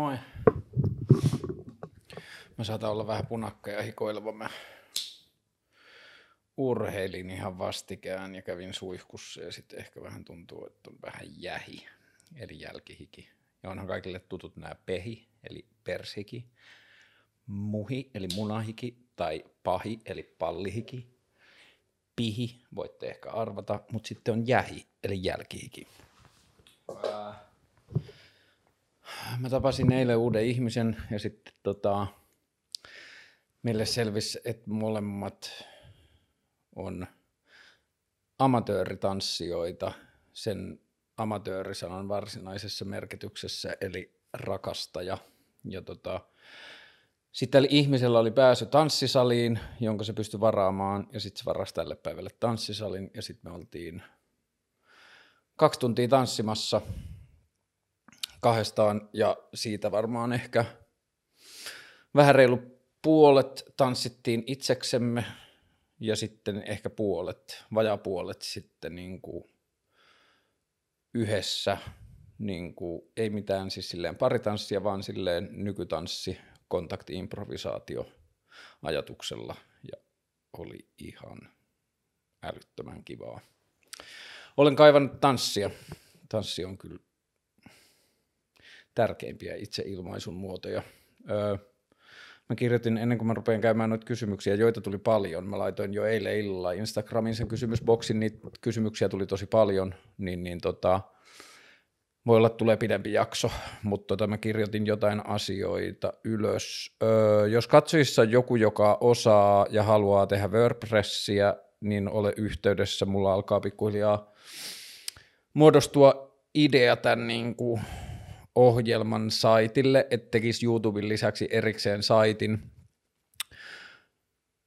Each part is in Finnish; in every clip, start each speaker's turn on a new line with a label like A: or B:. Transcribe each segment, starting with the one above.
A: Moi. Mä saatan olla vähän punakka ja hikoileva. Mä urheilin ihan vastikään ja kävin suihkussa ja sitten ehkä vähän tuntuu, että on vähän jähi, eli jälkihiki. Ja onhan kaikille tutut nämä pehi, eli pershiki, muhi, eli munahiki, tai pahi, eli pallihiki, pihi, voitte ehkä arvata, mutta sitten on jähi, eli jälkihiki. Mä tapasin eilen uuden ihmisen ja sitten tota, meille selvisi, että molemmat on amatööritanssijoita sen amatöörisanan varsinaisessa merkityksessä, eli rakastaja. Ja tota, sitten ihmisellä oli pääsy tanssisaliin, jonka se pystyi varaamaan, ja sitten se varasi tälle päivälle tanssisalin, ja sitten me oltiin kaksi tuntia tanssimassa kahdestaan, ja siitä varmaan ehkä vähän reilu puolet tanssittiin itseksemme, ja sitten ehkä puolet, vajapuolet sitten niin kuin yhdessä, niin kuin, ei mitään siis silleen paritanssia, vaan silleen nykytanssi, kontaktiimprovisaatio ajatuksella ja oli ihan älyttömän kivaa. Olen kaivannut tanssia. Tanssi on kyllä tärkeimpiä itseilmaisun muotoja. Öö, Mä kirjoitin ennen kuin mä rupean käymään noita kysymyksiä, joita tuli paljon. Mä laitoin jo eilen illalla Instagramin sen kysymysboksin, niitä kysymyksiä tuli tosi paljon, niin, niin tota, voi olla, tulee pidempi jakso, mutta tota, mä kirjoitin jotain asioita ylös. Öö, jos katsojissa joku, joka osaa ja haluaa tehdä WordPressia, niin ole yhteydessä. Mulla alkaa pikkuhiljaa muodostua idea tämän niin kuin ohjelman saitille, että tekisi YouTuben lisäksi erikseen saitin,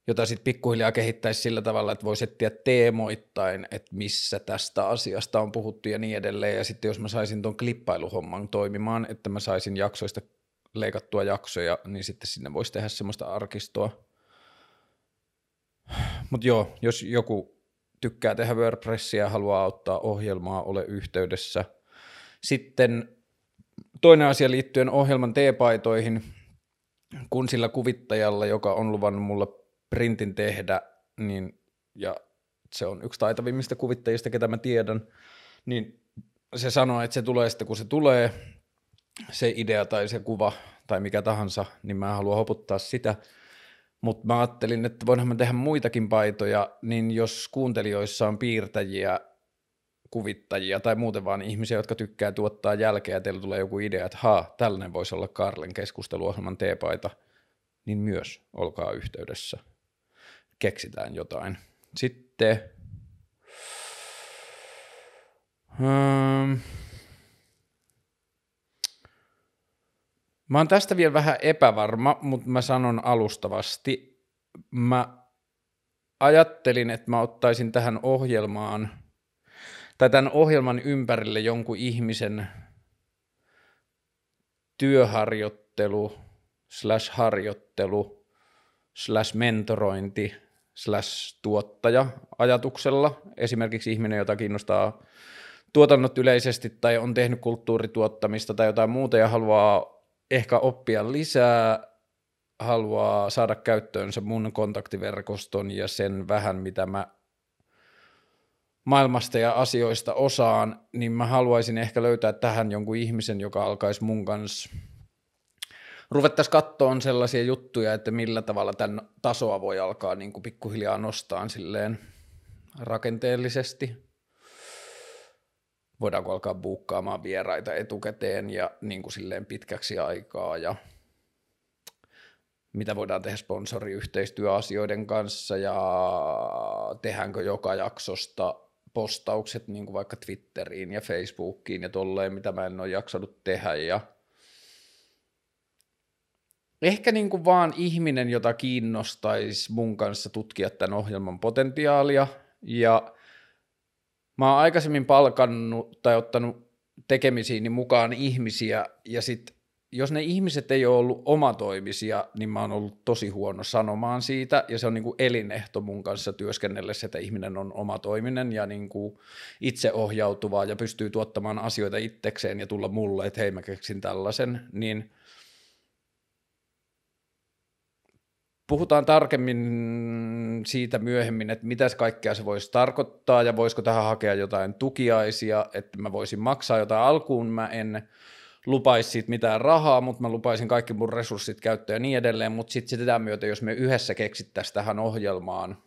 A: jota sitten pikkuhiljaa kehittäisi sillä tavalla, että voisi etsiä teemoittain, että missä tästä asiasta on puhuttu ja niin edelleen. Ja sitten jos mä saisin tuon klippailuhomman toimimaan, että mä saisin jaksoista leikattua jaksoja, niin sitten sinne voisi tehdä semmoista arkistoa. Mutta joo, jos joku tykkää tehdä WordPressia ja haluaa auttaa ohjelmaa, ole yhteydessä. Sitten toinen asia liittyen ohjelman T-paitoihin, kun sillä kuvittajalla, joka on luvannut mulle printin tehdä, niin, ja se on yksi taitavimmista kuvittajista, ketä mä tiedän, niin se sanoo, että se tulee sitten, kun se tulee, se idea tai se kuva tai mikä tahansa, niin mä haluan hoputtaa sitä. Mutta mä ajattelin, että voinhan mä tehdä muitakin paitoja, niin jos kuuntelijoissa on piirtäjiä kuvittajia tai muuten vaan ihmisiä, jotka tykkää tuottaa jälkeä ja teillä tulee joku idea, että haa, tällainen voisi olla Karlen keskusteluohjelman teepaita, niin myös olkaa yhteydessä. Keksitään jotain. Sitten hmm. Mä oon tästä vielä vähän epävarma, mutta mä sanon alustavasti. Mä ajattelin, että mä ottaisin tähän ohjelmaan – tai tämän ohjelman ympärille jonkun ihmisen työharjoittelu slash harjoittelu slash mentorointi slash tuottaja ajatuksella. Esimerkiksi ihminen, jota kiinnostaa tuotannot yleisesti tai on tehnyt kulttuurituottamista tai jotain muuta ja haluaa ehkä oppia lisää, haluaa saada käyttöönsä mun kontaktiverkoston ja sen vähän, mitä mä maailmasta ja asioista osaan, niin mä haluaisin ehkä löytää tähän jonkun ihmisen, joka alkaisi mun kanssa ruvettaisiin kattoon sellaisia juttuja, että millä tavalla tämän tasoa voi alkaa niin kuin pikkuhiljaa nostaa silleen rakenteellisesti. Voidaanko alkaa buukkaamaan vieraita etukäteen ja niin kuin silleen pitkäksi aikaa ja mitä voidaan tehdä sponsoriyhteistyöasioiden kanssa ja tehdäänkö joka jaksosta postaukset niin kuin vaikka Twitteriin ja Facebookiin ja tolleen, mitä mä en ole jaksanut tehdä ja ehkä niin kuin vaan ihminen, jota kiinnostaisi mun kanssa tutkia tämän ohjelman potentiaalia. Ja mä oon aikaisemmin palkannut tai ottanut tekemisiin mukaan ihmisiä ja sitten jos ne ihmiset ei ole ollut omatoimisia, niin mä oon ollut tosi huono sanomaan siitä, ja se on niin kuin elinehto mun kanssa työskennellessä, että ihminen on omatoiminen ja niin kuin itseohjautuva ja pystyy tuottamaan asioita itsekseen ja tulla mulle, että hei mä keksin tällaisen, niin puhutaan tarkemmin siitä myöhemmin, että mitä kaikkea se voisi tarkoittaa ja voisiko tähän hakea jotain tukiaisia, että mä voisin maksaa jotain alkuun, mä en lupaisi siitä mitään rahaa, mutta mä lupaisin kaikki mun resurssit käyttöön ja niin edelleen, mutta sitten sitä myötä, jos me yhdessä keksittäisiin tähän ohjelmaan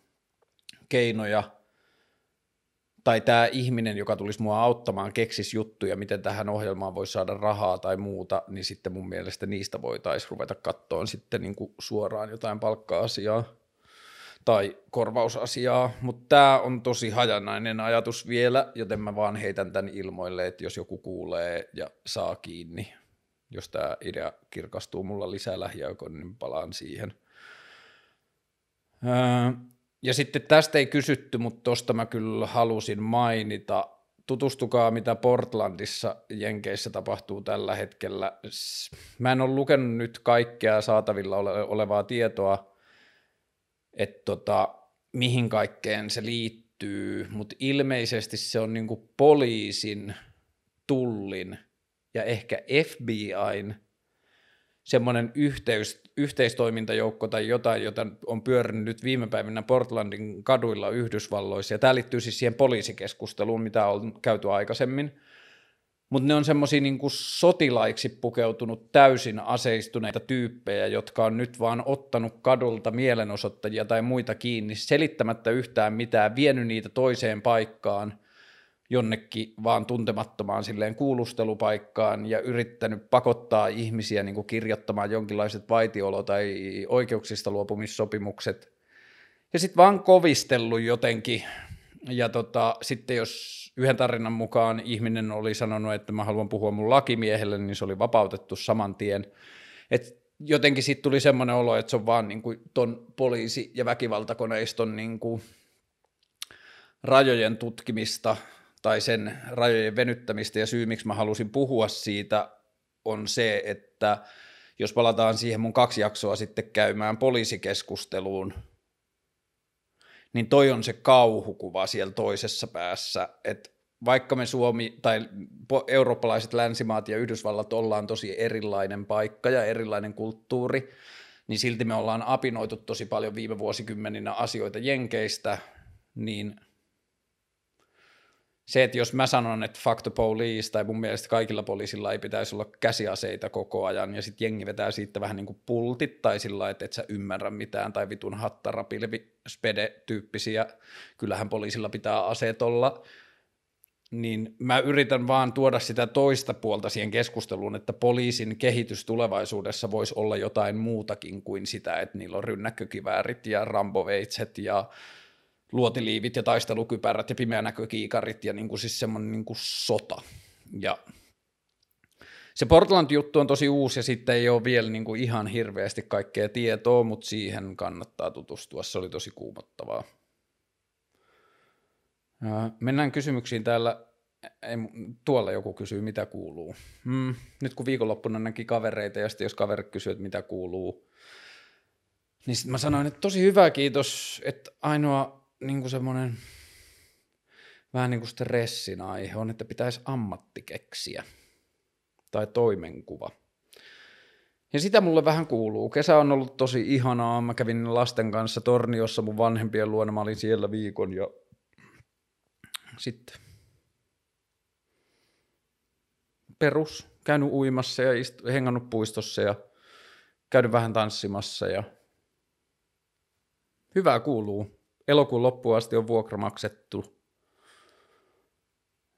A: keinoja, tai tämä ihminen, joka tulisi mua auttamaan, keksisi juttuja, miten tähän ohjelmaan voisi saada rahaa tai muuta, niin sitten mun mielestä niistä voitaisiin ruveta kattoon sitten niin kuin suoraan jotain palkka-asiaa tai korvausasiaa, mutta tämä on tosi hajanainen ajatus vielä, joten mä vaan heitän tämän ilmoille, että jos joku kuulee ja saa kiinni, jos tämä idea kirkastuu mulla lisää lähiaikoina, niin palaan siihen. Öö, ja sitten tästä ei kysytty, mutta tuosta mä kyllä halusin mainita. Tutustukaa, mitä Portlandissa Jenkeissä tapahtuu tällä hetkellä. Mä en ole lukenut nyt kaikkea saatavilla ole- olevaa tietoa, että tota, mihin kaikkeen se liittyy, mutta ilmeisesti se on niinku poliisin, tullin ja ehkä FBIn semmoinen yhteys, yhteistoimintajoukko tai jotain, jota on pyörinyt nyt viime päivinä Portlandin kaduilla Yhdysvalloissa, ja tämä liittyy siis siihen poliisikeskusteluun, mitä on käyty aikaisemmin, mutta ne on semmoisia niin sotilaiksi pukeutunut täysin aseistuneita tyyppejä, jotka on nyt vaan ottanut kadulta mielenosoittajia tai muita kiinni selittämättä yhtään mitään, vienyt niitä toiseen paikkaan jonnekin vaan tuntemattomaan silleen kuulustelupaikkaan ja yrittänyt pakottaa ihmisiä niin kuin kirjoittamaan jonkinlaiset vaitiolo- tai oikeuksista luopumissopimukset. Ja sitten vaan kovistellut jotenkin. Ja tota, sitten jos yhden tarinan mukaan ihminen oli sanonut, että mä haluan puhua mun lakimiehelle, niin se oli vapautettu saman tien. Et jotenkin siitä tuli semmoinen olo, että se on vaan niin kuin ton poliisi- ja väkivaltakoneiston niin kuin rajojen tutkimista tai sen rajojen venyttämistä ja syy, miksi mä halusin puhua siitä, on se, että jos palataan siihen mun kaksi jaksoa sitten käymään poliisikeskusteluun, niin toi on se kauhukuva siellä toisessa päässä, että vaikka me Suomi tai eurooppalaiset länsimaat ja Yhdysvallat ollaan tosi erilainen paikka ja erilainen kulttuuri, niin silti me ollaan apinoitu tosi paljon viime vuosikymmeninä asioita Jenkeistä, niin se, että jos mä sanon, että fuck the police, tai mun mielestä kaikilla poliisilla ei pitäisi olla käsiaseita koko ajan, ja sitten jengi vetää siitä vähän niin kuin pultit, tai sillä että et sä ymmärrä mitään, tai vitun hattarapilvi, spede-tyyppisiä, kyllähän poliisilla pitää aseet olla, niin mä yritän vaan tuoda sitä toista puolta siihen keskusteluun, että poliisin kehitys tulevaisuudessa voisi olla jotain muutakin kuin sitä, että niillä on rynnäkkökiväärit ja ramboveitset ja luotiliivit ja taistelukypärät ja pimeänäkökiikarit ja niin kuin siis semmoinen niin kuin sota. Ja se Portland-juttu on tosi uusi ja sitten ei ole vielä niin kuin ihan hirveästi kaikkea tietoa, mutta siihen kannattaa tutustua. Se oli tosi kuumottavaa. Mennään kysymyksiin täällä. Ei, tuolla joku kysyy, mitä kuuluu. Hmm, nyt kun viikonloppuna näki kavereita ja sitten jos kaveri kysyy, että mitä kuuluu, niin sitten mä sanoin, että tosi hyvä kiitos, että ainoa niin kuin semmoinen vähän niin kuin stressin aihe on, että pitäisi ammatti keksiä tai toimenkuva. Ja sitä mulle vähän kuuluu. Kesä on ollut tosi ihanaa. Mä kävin lasten kanssa Torniossa mun vanhempien luona. Mä olin siellä viikon ja sitten perus. Käynyt uimassa ja istu, hengannut puistossa ja käynyt vähän tanssimassa ja hyvää kuuluu elokuun loppuun asti on vuokra maksettu.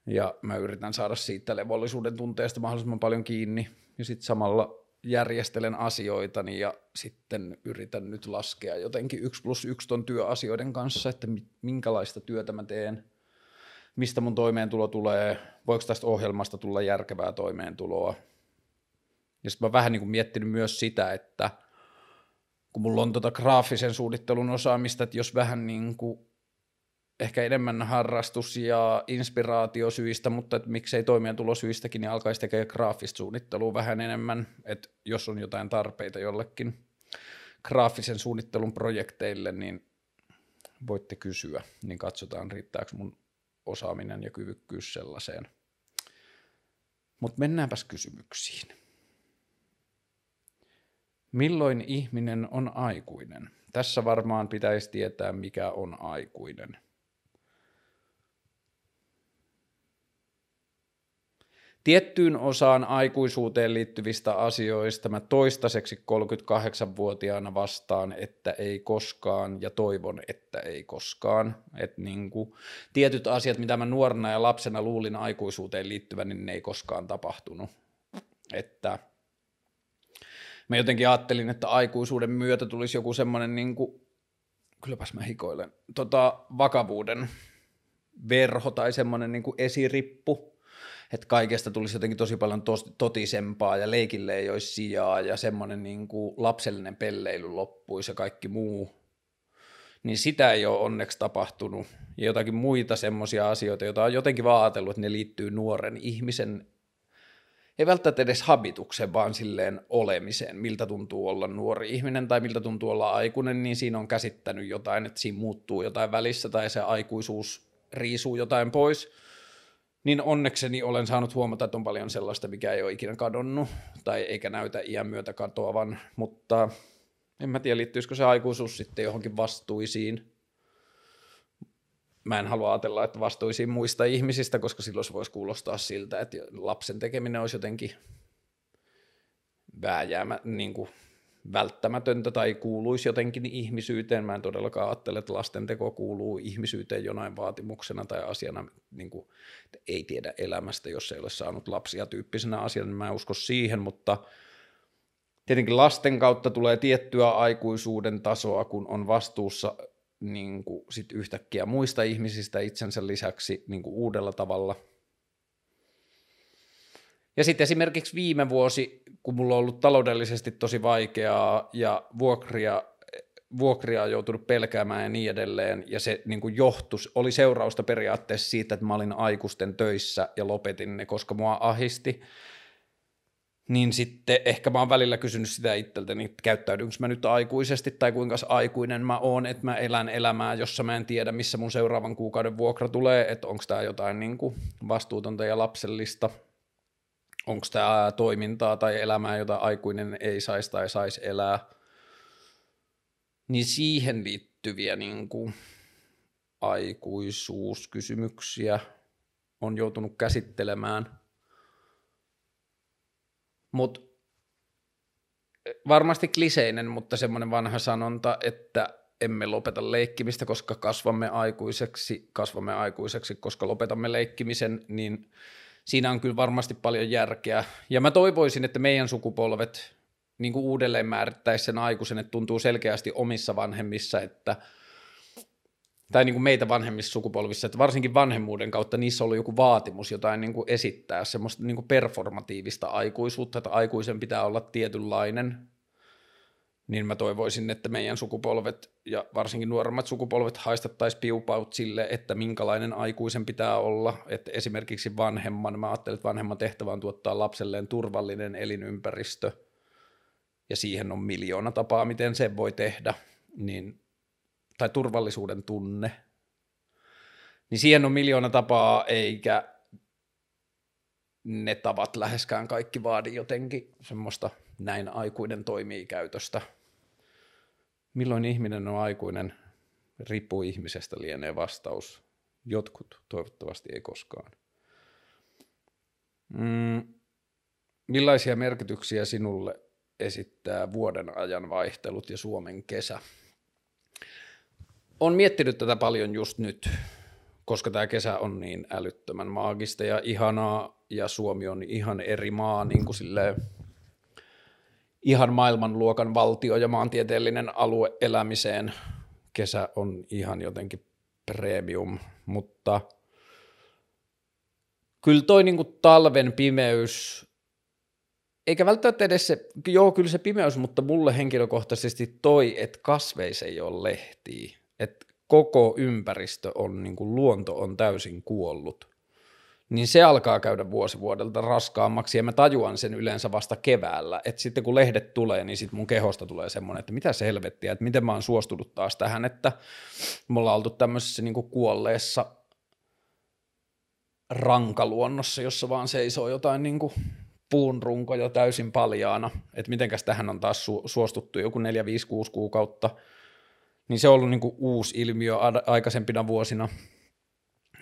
A: Ja mä yritän saada siitä levollisuuden tunteesta mahdollisimman paljon kiinni. Ja sitten samalla järjestelen asioitani ja sitten yritän nyt laskea jotenkin yksi plus yksi ton työasioiden kanssa, että minkälaista työtä mä teen, mistä mun toimeentulo tulee, voiko tästä ohjelmasta tulla järkevää toimeentuloa. Ja sitten mä vähän niin kuin miettinyt myös sitä, että – kun mulla on tota graafisen suunnittelun osaamista, että jos vähän niin kuin ehkä enemmän harrastus- ja inspiraatiosyistä, mutta et miksei toimeentulosyistäkin, niin alkaisi tekemään graafista suunnittelua vähän enemmän, että jos on jotain tarpeita jollekin graafisen suunnittelun projekteille, niin voitte kysyä, niin katsotaan riittääkö mun osaaminen ja kyvykkyys sellaiseen. Mutta mennäänpäs kysymyksiin. Milloin ihminen on aikuinen? Tässä varmaan pitäisi tietää, mikä on aikuinen – Tiettyyn osaan aikuisuuteen liittyvistä asioista mä toistaiseksi 38-vuotiaana vastaan, että ei koskaan ja toivon, että ei koskaan. Et niin kuin, tietyt asiat, mitä mä nuorena ja lapsena luulin aikuisuuteen liittyvän, niin ne ei koskaan tapahtunut. Että mä jotenkin ajattelin, että aikuisuuden myötä tulisi joku semmoinen, niin kuin, kylläpäs mä hikoilen, tota, vakavuuden verho tai semmoinen niin esirippu, että kaikesta tulisi jotenkin tosi paljon tos, totisempaa ja leikille ei olisi sijaa ja semmoinen niin kuin lapsellinen pelleily loppuisi ja kaikki muu. Niin sitä ei ole onneksi tapahtunut. Ja jotakin muita semmoisia asioita, joita on jotenkin vaan ajatellut, että ne liittyy nuoren ihmisen, ei välttämättä edes habitukseen, vaan silleen olemiseen, miltä tuntuu olla nuori ihminen tai miltä tuntuu olla aikuinen, niin siinä on käsittänyt jotain, että siinä muuttuu jotain välissä tai se aikuisuus riisuu jotain pois – niin onnekseni olen saanut huomata, että on paljon sellaista, mikä ei ole ikinä kadonnut tai eikä näytä iän myötä katoavan, mutta en mä tiedä, liittyisikö se aikuisuus sitten johonkin vastuisiin. Mä en halua ajatella, että vastuisiin muista ihmisistä, koska silloin se voisi kuulostaa siltä, että lapsen tekeminen olisi jotenkin vääjäämä, niin kuin välttämätöntä tai kuuluisi jotenkin ihmisyyteen. Mä en todellakaan ajattele, että lastenteko kuuluu ihmisyyteen jonain vaatimuksena tai asiana, niin kuin, ei tiedä elämästä, jos ei ole saanut lapsia tyyppisenä asiana, niin mä en usko siihen, mutta tietenkin lasten kautta tulee tiettyä aikuisuuden tasoa, kun on vastuussa niin kuin sit yhtäkkiä muista ihmisistä itsensä lisäksi niin kuin uudella tavalla – ja sitten esimerkiksi viime vuosi, kun mulla on ollut taloudellisesti tosi vaikeaa ja vuokria, vuokria on joutunut pelkäämään ja niin edelleen, ja se niin kuin johtus, oli seurausta periaatteessa siitä, että mä olin aikuisten töissä ja lopetin ne, koska mua ahisti, niin sitten ehkä mä oon välillä kysynyt sitä itseltäni, että käyttäydynkö mä nyt aikuisesti tai kuinka aikuinen mä oon, että mä elän elämää, jossa mä en tiedä, missä mun seuraavan kuukauden vuokra tulee, että onko tämä jotain niin kuin vastuutonta ja lapsellista – onko tämä toimintaa tai elämää, jota aikuinen ei saisi tai saisi elää, niin siihen liittyviä niin kuin, aikuisuuskysymyksiä on joutunut käsittelemään. Mutta varmasti kliseinen, mutta semmoinen vanha sanonta, että emme lopeta leikkimistä, koska kasvamme aikuiseksi, kasvamme aikuiseksi, koska lopetamme leikkimisen, niin siinä on kyllä varmasti paljon järkeä. Ja mä toivoisin, että meidän sukupolvet niin kuin uudelleen määrittäisi sen aikuisen, että tuntuu selkeästi omissa vanhemmissa, että tai niin kuin meitä vanhemmissa sukupolvissa, että varsinkin vanhemmuuden kautta niissä ollut joku vaatimus jotain niin kuin esittää, semmoista niin kuin performatiivista aikuisuutta, että aikuisen pitää olla tietynlainen, niin mä toivoisin, että meidän sukupolvet ja varsinkin nuoremmat sukupolvet haistattaisiin piupaut sille, että minkälainen aikuisen pitää olla. Että esimerkiksi vanhemman, mä ajattelen, että vanhemman tehtävä on tuottaa lapselleen turvallinen elinympäristö, ja siihen on miljoona tapaa, miten se voi tehdä, niin, tai turvallisuuden tunne, niin siihen on miljoona tapaa, eikä ne tavat läheskään kaikki vaadi jotenkin semmoista näin aikuinen toimii käytöstä – Milloin ihminen on aikuinen, riippuu ihmisestä lienee vastaus. Jotkut, toivottavasti ei koskaan. Mm, millaisia merkityksiä sinulle esittää vuoden ajan vaihtelut ja Suomen kesä? On miettinyt tätä paljon just nyt, koska tämä kesä on niin älyttömän maagista ja ihanaa, ja Suomi on ihan eri maa niin kuin silleen, ihan maailmanluokan valtio ja maantieteellinen alue elämiseen. Kesä on ihan jotenkin premium, mutta kyllä toi niinku talven pimeys, eikä välttämättä edes se, joo kyllä se pimeys, mutta mulle henkilökohtaisesti toi, että kasveissa ei ole lehtiä. Että koko ympäristö on, niin kuin luonto on täysin kuollut, niin se alkaa käydä vuosi vuodelta raskaammaksi. Ja mä tajuan sen yleensä vasta keväällä, että sitten kun lehdet tulee, niin sitten mun kehosta tulee semmoinen, että mitä se helvettiä, että miten mä oon suostunut taas tähän, että me ollaan oltu tämmöisessä niin kuin kuolleessa rankaluonnossa, jossa vaan seisoo jotain niin kuin puun runkoja täysin paljaana, että mitenkäs tähän on taas su- suostuttu joku 4, 5, 6 kuukautta, niin se on ollut niin kuin uusi ilmiö aikaisempina vuosina,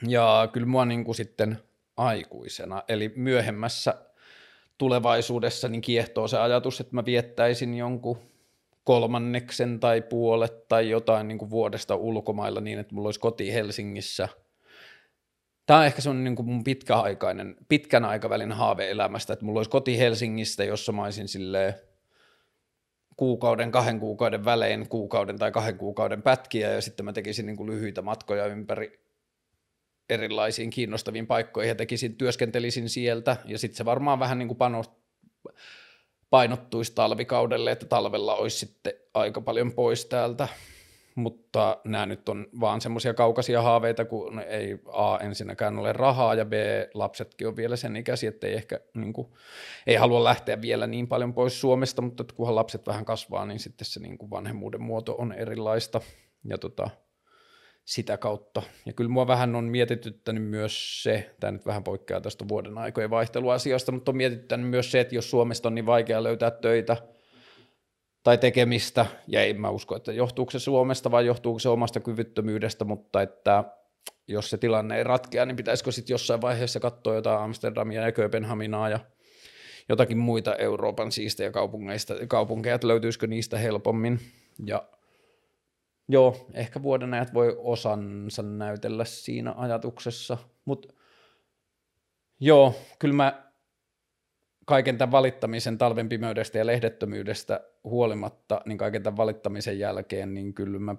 A: ja kyllä mua niin kuin sitten aikuisena, eli myöhemmässä tulevaisuudessa niin kiehtoo se ajatus, että mä viettäisin jonkun kolmanneksen tai puolet tai jotain niin kuin vuodesta ulkomailla niin, että mulla olisi koti Helsingissä. Tämä on ehkä semmoinen niin kuin mun pitkäaikainen, pitkän aikavälin haave elämästä, että mulla olisi koti Helsingistä, jossa mä olisin silleen kuukauden, kahden kuukauden välein, kuukauden tai kahden kuukauden pätkiä ja sitten mä tekisin niin kuin lyhyitä matkoja ympäri erilaisiin kiinnostaviin paikkoihin ja tekisin, työskentelisin sieltä. Ja sitten se varmaan vähän niin kuin panost, painottuisi talvikaudelle, että talvella olisi sitten aika paljon pois täältä, mutta nämä nyt on vaan semmoisia kaukaisia haaveita, kun ei A ensinnäkään ole rahaa ja B lapsetkin on vielä sen ikäisiä, että ei ehkä niin kuin, ei halua lähteä vielä niin paljon pois Suomesta, mutta kunhan lapset vähän kasvaa, niin sitten se niin kuin vanhemmuuden muoto on erilaista ja tota, sitä kautta. Ja kyllä mua vähän on mietityttänyt myös se, tämä nyt vähän poikkeaa tästä vuoden aikojen vaihteluasiasta, mutta on mietityttänyt myös se, että jos Suomesta on niin vaikea löytää töitä tai tekemistä, ja en mä usko, että johtuuko se Suomesta vai johtuuko se omasta kyvyttömyydestä, mutta että jos se tilanne ei ratkea, niin pitäisikö sitten jossain vaiheessa katsoa jotain Amsterdamia ja Kööpenhaminaa ja jotakin muita Euroopan siistejä kaupungeista, kaupunkeja, että löytyisikö niistä helpommin. Ja Joo, ehkä vuoden ajat voi osansa näytellä siinä ajatuksessa, mutta joo, kyllä mä kaiken tämän valittamisen talven pimeydestä ja lehdettömyydestä huolimatta, niin kaiken tämän valittamisen jälkeen, niin kyllä mä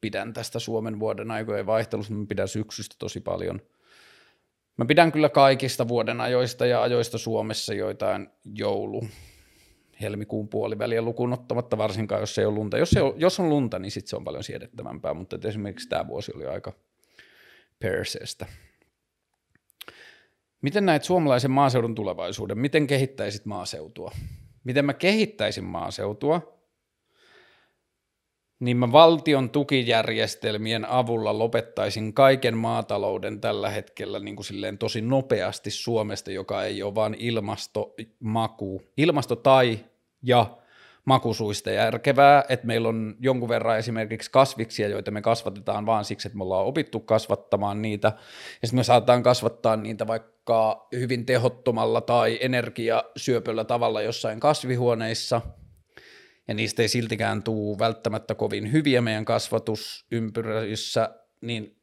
A: pidän tästä Suomen vuoden aikojen vaihtelusta, mä pidän syksystä tosi paljon. Mä pidän kyllä kaikista vuoden ajoista ja ajoista Suomessa joitain joulu, helmikuun puoliväliä lukuun ottamatta, varsinkaan jos ei ole lunta. Jos, on, jos on lunta, niin sitten se on paljon siedettävämpää, mutta esimerkiksi tämä vuosi oli aika perseestä. Miten näet suomalaisen maaseudun tulevaisuuden? Miten kehittäisit maaseutua? Miten mä kehittäisin maaseutua? Niin mä valtion tukijärjestelmien avulla lopettaisin kaiken maatalouden tällä hetkellä niin kuin silleen tosi nopeasti Suomesta, joka ei ole vain ilmasto, maku, ilmasto tai ja makusuista järkevää, että meillä on jonkun verran esimerkiksi kasviksia, joita me kasvatetaan vaan siksi, että me ollaan opittu kasvattamaan niitä, ja sitten me saataan kasvattaa niitä vaikka hyvin tehottomalla tai energiasyöpöllä tavalla jossain kasvihuoneissa, ja niistä ei siltikään tule välttämättä kovin hyviä meidän kasvatusympyröissä, niin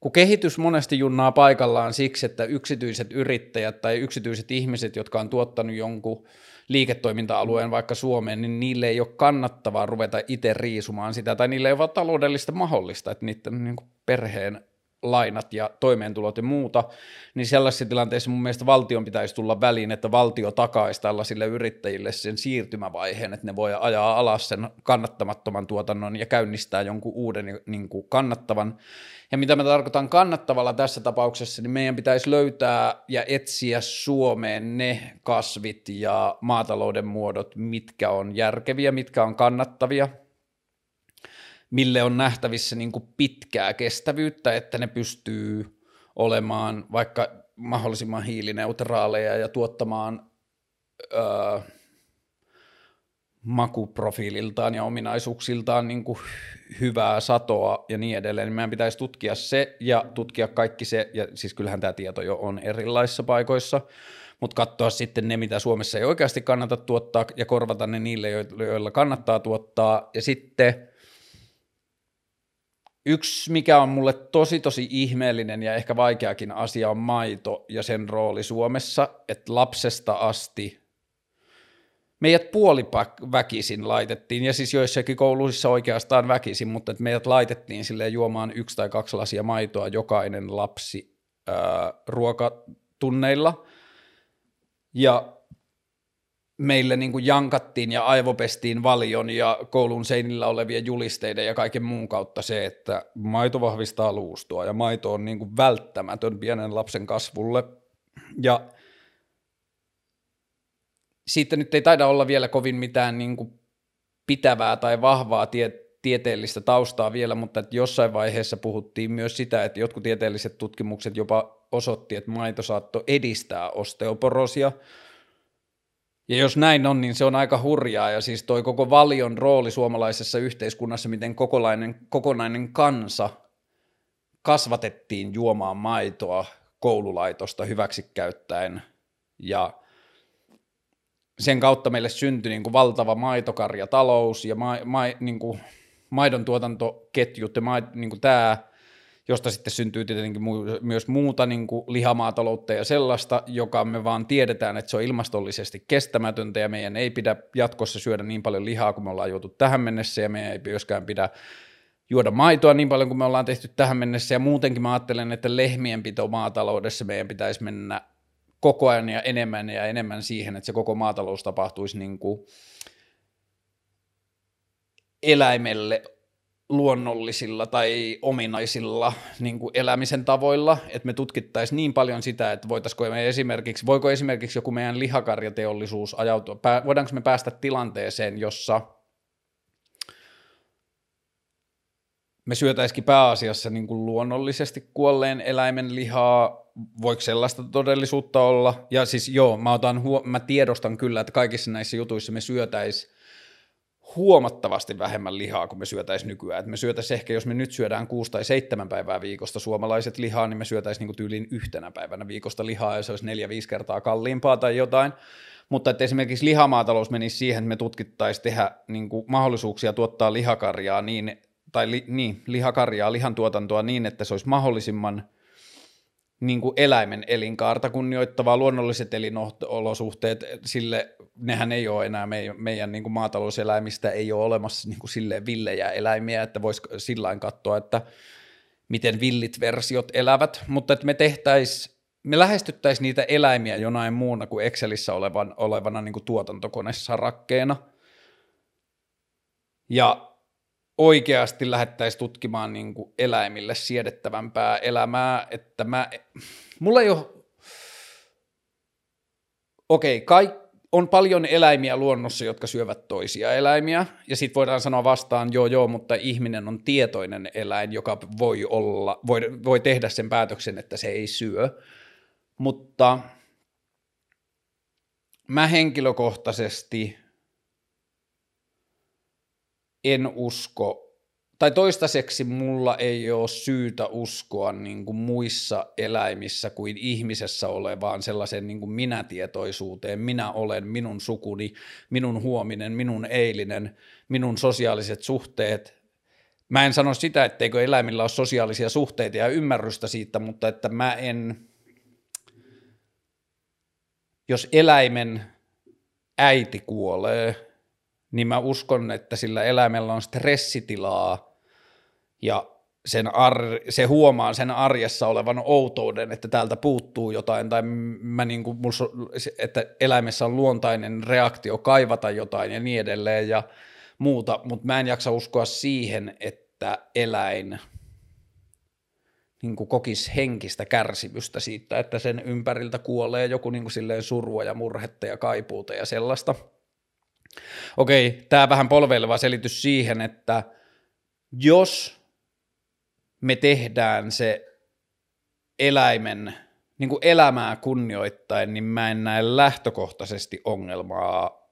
A: kun kehitys monesti junnaa paikallaan siksi, että yksityiset yrittäjät tai yksityiset ihmiset, jotka on tuottanut jonkun liiketoiminta-alueen vaikka Suomeen, niin niille ei ole kannattavaa ruveta itse riisumaan sitä, tai niille ei ole taloudellista mahdollista, että niiden niin perheen lainat ja toimeentulot ja muuta, niin sellaisissa tilanteissa mun mielestä valtion pitäisi tulla väliin, että valtio takaisi tällaisille yrittäjille sen siirtymävaiheen, että ne voi ajaa alas sen kannattamattoman tuotannon ja käynnistää jonkun uuden niin kuin kannattavan. Ja mitä mä tarkoitan kannattavalla tässä tapauksessa, niin meidän pitäisi löytää ja etsiä Suomeen ne kasvit ja maatalouden muodot, mitkä on järkeviä, mitkä on kannattavia, mille on nähtävissä niin kuin pitkää kestävyyttä, että ne pystyy olemaan vaikka mahdollisimman hiilineutraaleja ja tuottamaan öö, makuprofiililtaan ja ominaisuuksiltaan niin kuin hyvää satoa ja niin edelleen, niin meidän pitäisi tutkia se ja tutkia kaikki se, ja siis kyllähän tämä tieto jo on erilaisissa paikoissa, mutta katsoa sitten ne, mitä Suomessa ei oikeasti kannata tuottaa ja korvata ne niille, joilla kannattaa tuottaa, ja sitten Yksi, mikä on mulle tosi tosi ihmeellinen ja ehkä vaikeakin asia on maito ja sen rooli Suomessa, että lapsesta asti meidät puoliväkisin laitettiin, ja siis joissakin kouluissa oikeastaan väkisin, mutta että meidät laitettiin sille juomaan yksi tai kaksi lasia maitoa jokainen lapsi ää, ruokatunneilla. Ja meille niin kuin jankattiin ja aivopestiin valion ja koulun seinillä olevia julisteiden ja kaiken muun kautta se, että maito vahvistaa luustoa ja maito on niin kuin välttämätön pienen lapsen kasvulle. Ja siitä nyt ei taida olla vielä kovin mitään niin kuin pitävää tai vahvaa tie- tieteellistä taustaa vielä, mutta että jossain vaiheessa puhuttiin myös sitä, että jotkut tieteelliset tutkimukset jopa osoitti, että maito saattoi edistää osteoporosia, ja jos näin on, niin se on aika hurjaa, ja siis toi koko valion rooli suomalaisessa yhteiskunnassa, miten kokonainen, kokonainen kansa kasvatettiin juomaan maitoa koululaitosta hyväksi käyttäen, ja sen kautta meille syntyi niin kuin valtava maitokarjatalous ja ma, ma, niin kuin maidon tuotantoketjut ja ma, niin kuin tämä josta sitten syntyy tietenkin myös muuta niin kuin lihamaataloutta ja sellaista, joka me vaan tiedetään, että se on ilmastollisesti kestämätöntä ja meidän ei pidä jatkossa syödä niin paljon lihaa kuin me ollaan juotu tähän mennessä ja meidän ei myöskään pidä juoda maitoa niin paljon kuin me ollaan tehty tähän mennessä. Ja muutenkin mä ajattelen, että lehmien pito maataloudessa meidän pitäisi mennä koko ajan ja enemmän ja enemmän siihen, että se koko maatalous tapahtuisi niin kuin eläimelle luonnollisilla tai ominaisilla niin kuin elämisen tavoilla, että me tutkittaisiin niin paljon sitä, että voitaisiko me esimerkiksi, voiko esimerkiksi joku meidän lihakarjateollisuus ajautua, voidaanko me päästä tilanteeseen, jossa me syötäisikin pääasiassa niin kuin luonnollisesti kuolleen eläimen lihaa, voiko sellaista todellisuutta olla? Ja siis joo, mä, otan huo- mä tiedostan kyllä, että kaikissa näissä jutuissa me syötäisiin huomattavasti vähemmän lihaa kuin me syötäisiin nykyään. Et me syötäisiin ehkä, jos me nyt syödään kuusi tai seitsemän päivää viikosta suomalaiset lihaa, niin me syötäisiin niin tyyliin yhtenä päivänä viikosta lihaa, ja se olisi neljä-viisi kertaa kalliimpaa tai jotain. Mutta että esimerkiksi lihamaatalous menisi siihen, että me tutkittaisiin tehdä niin mahdollisuuksia tuottaa lihakarjaa niin, tai li, niin, lihakarjaa, lihantuotantoa niin, että se olisi mahdollisimman niin kuin eläimen elinkaarta kunnioittavaa, luonnolliset elinolosuhteet, sille nehän ei ole enää meidän, meidän niin kuin maatalouseläimistä, ei ole olemassa niin kuin silleen villejä eläimiä, että voisi sillä katsoa, että miten villit versiot elävät, mutta että me tehtäisiin me lähestyttäisiin niitä eläimiä jonain muuna kuin Excelissä olevan, olevana niin kuin tuotantokonesarakkeena. Ja oikeasti lähettäisiin tutkimaan niin kuin eläimille siedettävämpää elämää, että mä, mulla ei ole, okei, okay, on paljon eläimiä luonnossa, jotka syövät toisia eläimiä, ja sitten voidaan sanoa vastaan, joo joo, mutta ihminen on tietoinen eläin, joka voi, olla, voi, voi tehdä sen päätöksen, että se ei syö, mutta mä henkilökohtaisesti en usko, tai toistaiseksi mulla ei ole syytä uskoa niin kuin muissa eläimissä kuin ihmisessä olevaan sellaisen niin kuin minätietoisuuteen. Minä olen, minun sukuni, minun huominen, minun eilinen, minun sosiaaliset suhteet. Mä en sano sitä, etteikö eläimillä ole sosiaalisia suhteita ja ymmärrystä siitä, mutta että mä en, jos eläimen äiti kuolee, niin mä uskon, että sillä eläimellä on stressitilaa ja sen ar, se huomaa sen arjessa olevan outouden, että täältä puuttuu jotain, tai mä niin kuin, että eläimessä on luontainen reaktio kaivata jotain ja niin edelleen ja muuta, mutta mä en jaksa uskoa siihen, että eläin niin kuin kokisi henkistä kärsimystä siitä, että sen ympäriltä kuolee joku niin kuin silleen surua ja murhetta ja kaipuuta ja sellaista – Okei, tämä vähän polveileva selitys siihen, että jos me tehdään se eläimen niin kuin elämää kunnioittain, niin mä en näe lähtökohtaisesti ongelmaa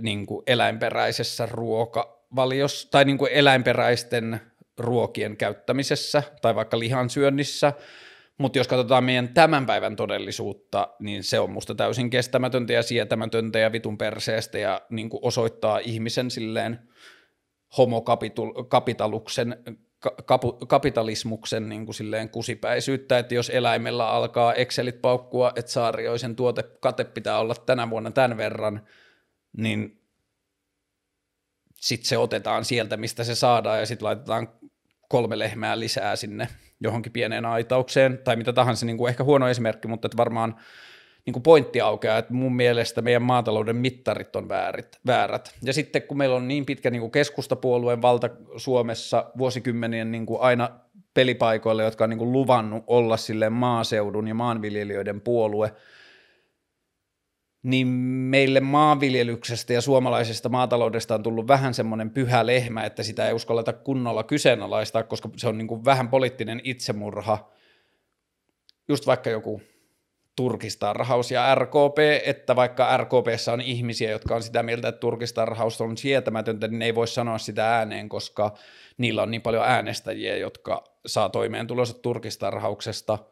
A: niin kuin eläinperäisessä ruokavaliossa tai niin kuin eläinperäisten ruokien käyttämisessä tai vaikka lihansyönnissä, mutta jos katsotaan meidän tämän päivän todellisuutta, niin se on musta täysin kestämätöntä ja sietämätöntä ja vitun perseestä ja niin kuin osoittaa ihmisen silleen homokapitaluksen kapu, kapitalismuksen niin kuin silleen kusipäisyyttä, että jos eläimellä alkaa Excelit paukkua, että saarioisen tuotekate pitää olla tänä vuonna tämän verran, niin sitten se otetaan sieltä, mistä se saadaan ja sitten laitetaan kolme lehmää lisää sinne johonkin pieneen aitaukseen, tai mitä tahansa, niin kuin ehkä huono esimerkki, mutta että varmaan niin kuin pointti aukeaa, että mun mielestä meidän maatalouden mittarit on väärit, väärät. Ja sitten kun meillä on niin pitkä niin kuin keskustapuolueen valta Suomessa vuosikymmenien niin kuin aina pelipaikoille, jotka on niin kuin luvannut olla sille maaseudun ja maanviljelijöiden puolue, niin meille maanviljelyksestä ja suomalaisesta maataloudesta on tullut vähän semmoinen pyhä lehmä, että sitä ei uskalleta kunnolla kyseenalaistaa, koska se on niin kuin vähän poliittinen itsemurha. Just vaikka joku turkistarhaus ja RKP, että vaikka RKPssä on ihmisiä, jotka on sitä mieltä, että turkistarhaus on sietämätöntä, niin ne ei voi sanoa sitä ääneen, koska niillä on niin paljon äänestäjiä, jotka saa toimeentulonsa turkistarhauksesta –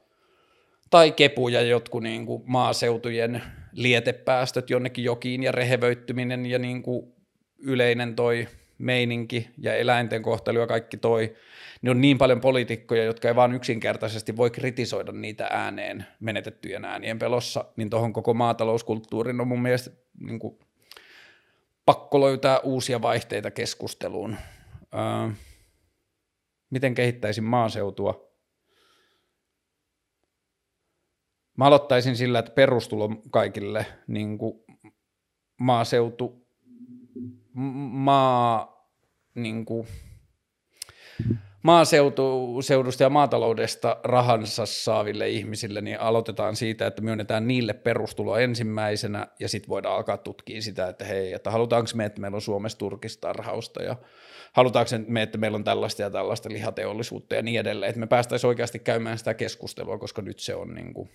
A: tai kepuja jotkut niin kuin maaseutujen lietepäästöt jonnekin jokiin ja rehevöittyminen ja niin kuin yleinen toi meininki ja eläinten kohtelu ja kaikki toi, niin on niin paljon poliitikkoja, jotka ei vaan yksinkertaisesti voi kritisoida niitä ääneen menetettyjen äänien pelossa, niin tuohon koko maatalouskulttuurin on mun mielestä niin kuin, pakko löytää uusia vaihteita keskusteluun. Öö, miten kehittäisin maaseutua? Mä aloittaisin sillä, että perustulo kaikille niin kuin maaseutu, maa, niin kuin, maaseudusta ja maataloudesta rahansa saaville ihmisille, niin aloitetaan siitä, että myönnetään niille perustulo ensimmäisenä ja sitten voidaan alkaa tutkia sitä, että hei, että halutaanko me, että meillä on Suomessa turkistarhausta ja halutaanko me, että meillä on tällaista ja tällaista lihateollisuutta ja niin edelleen, että me päästäisiin oikeasti käymään sitä keskustelua, koska nyt se on niin kuin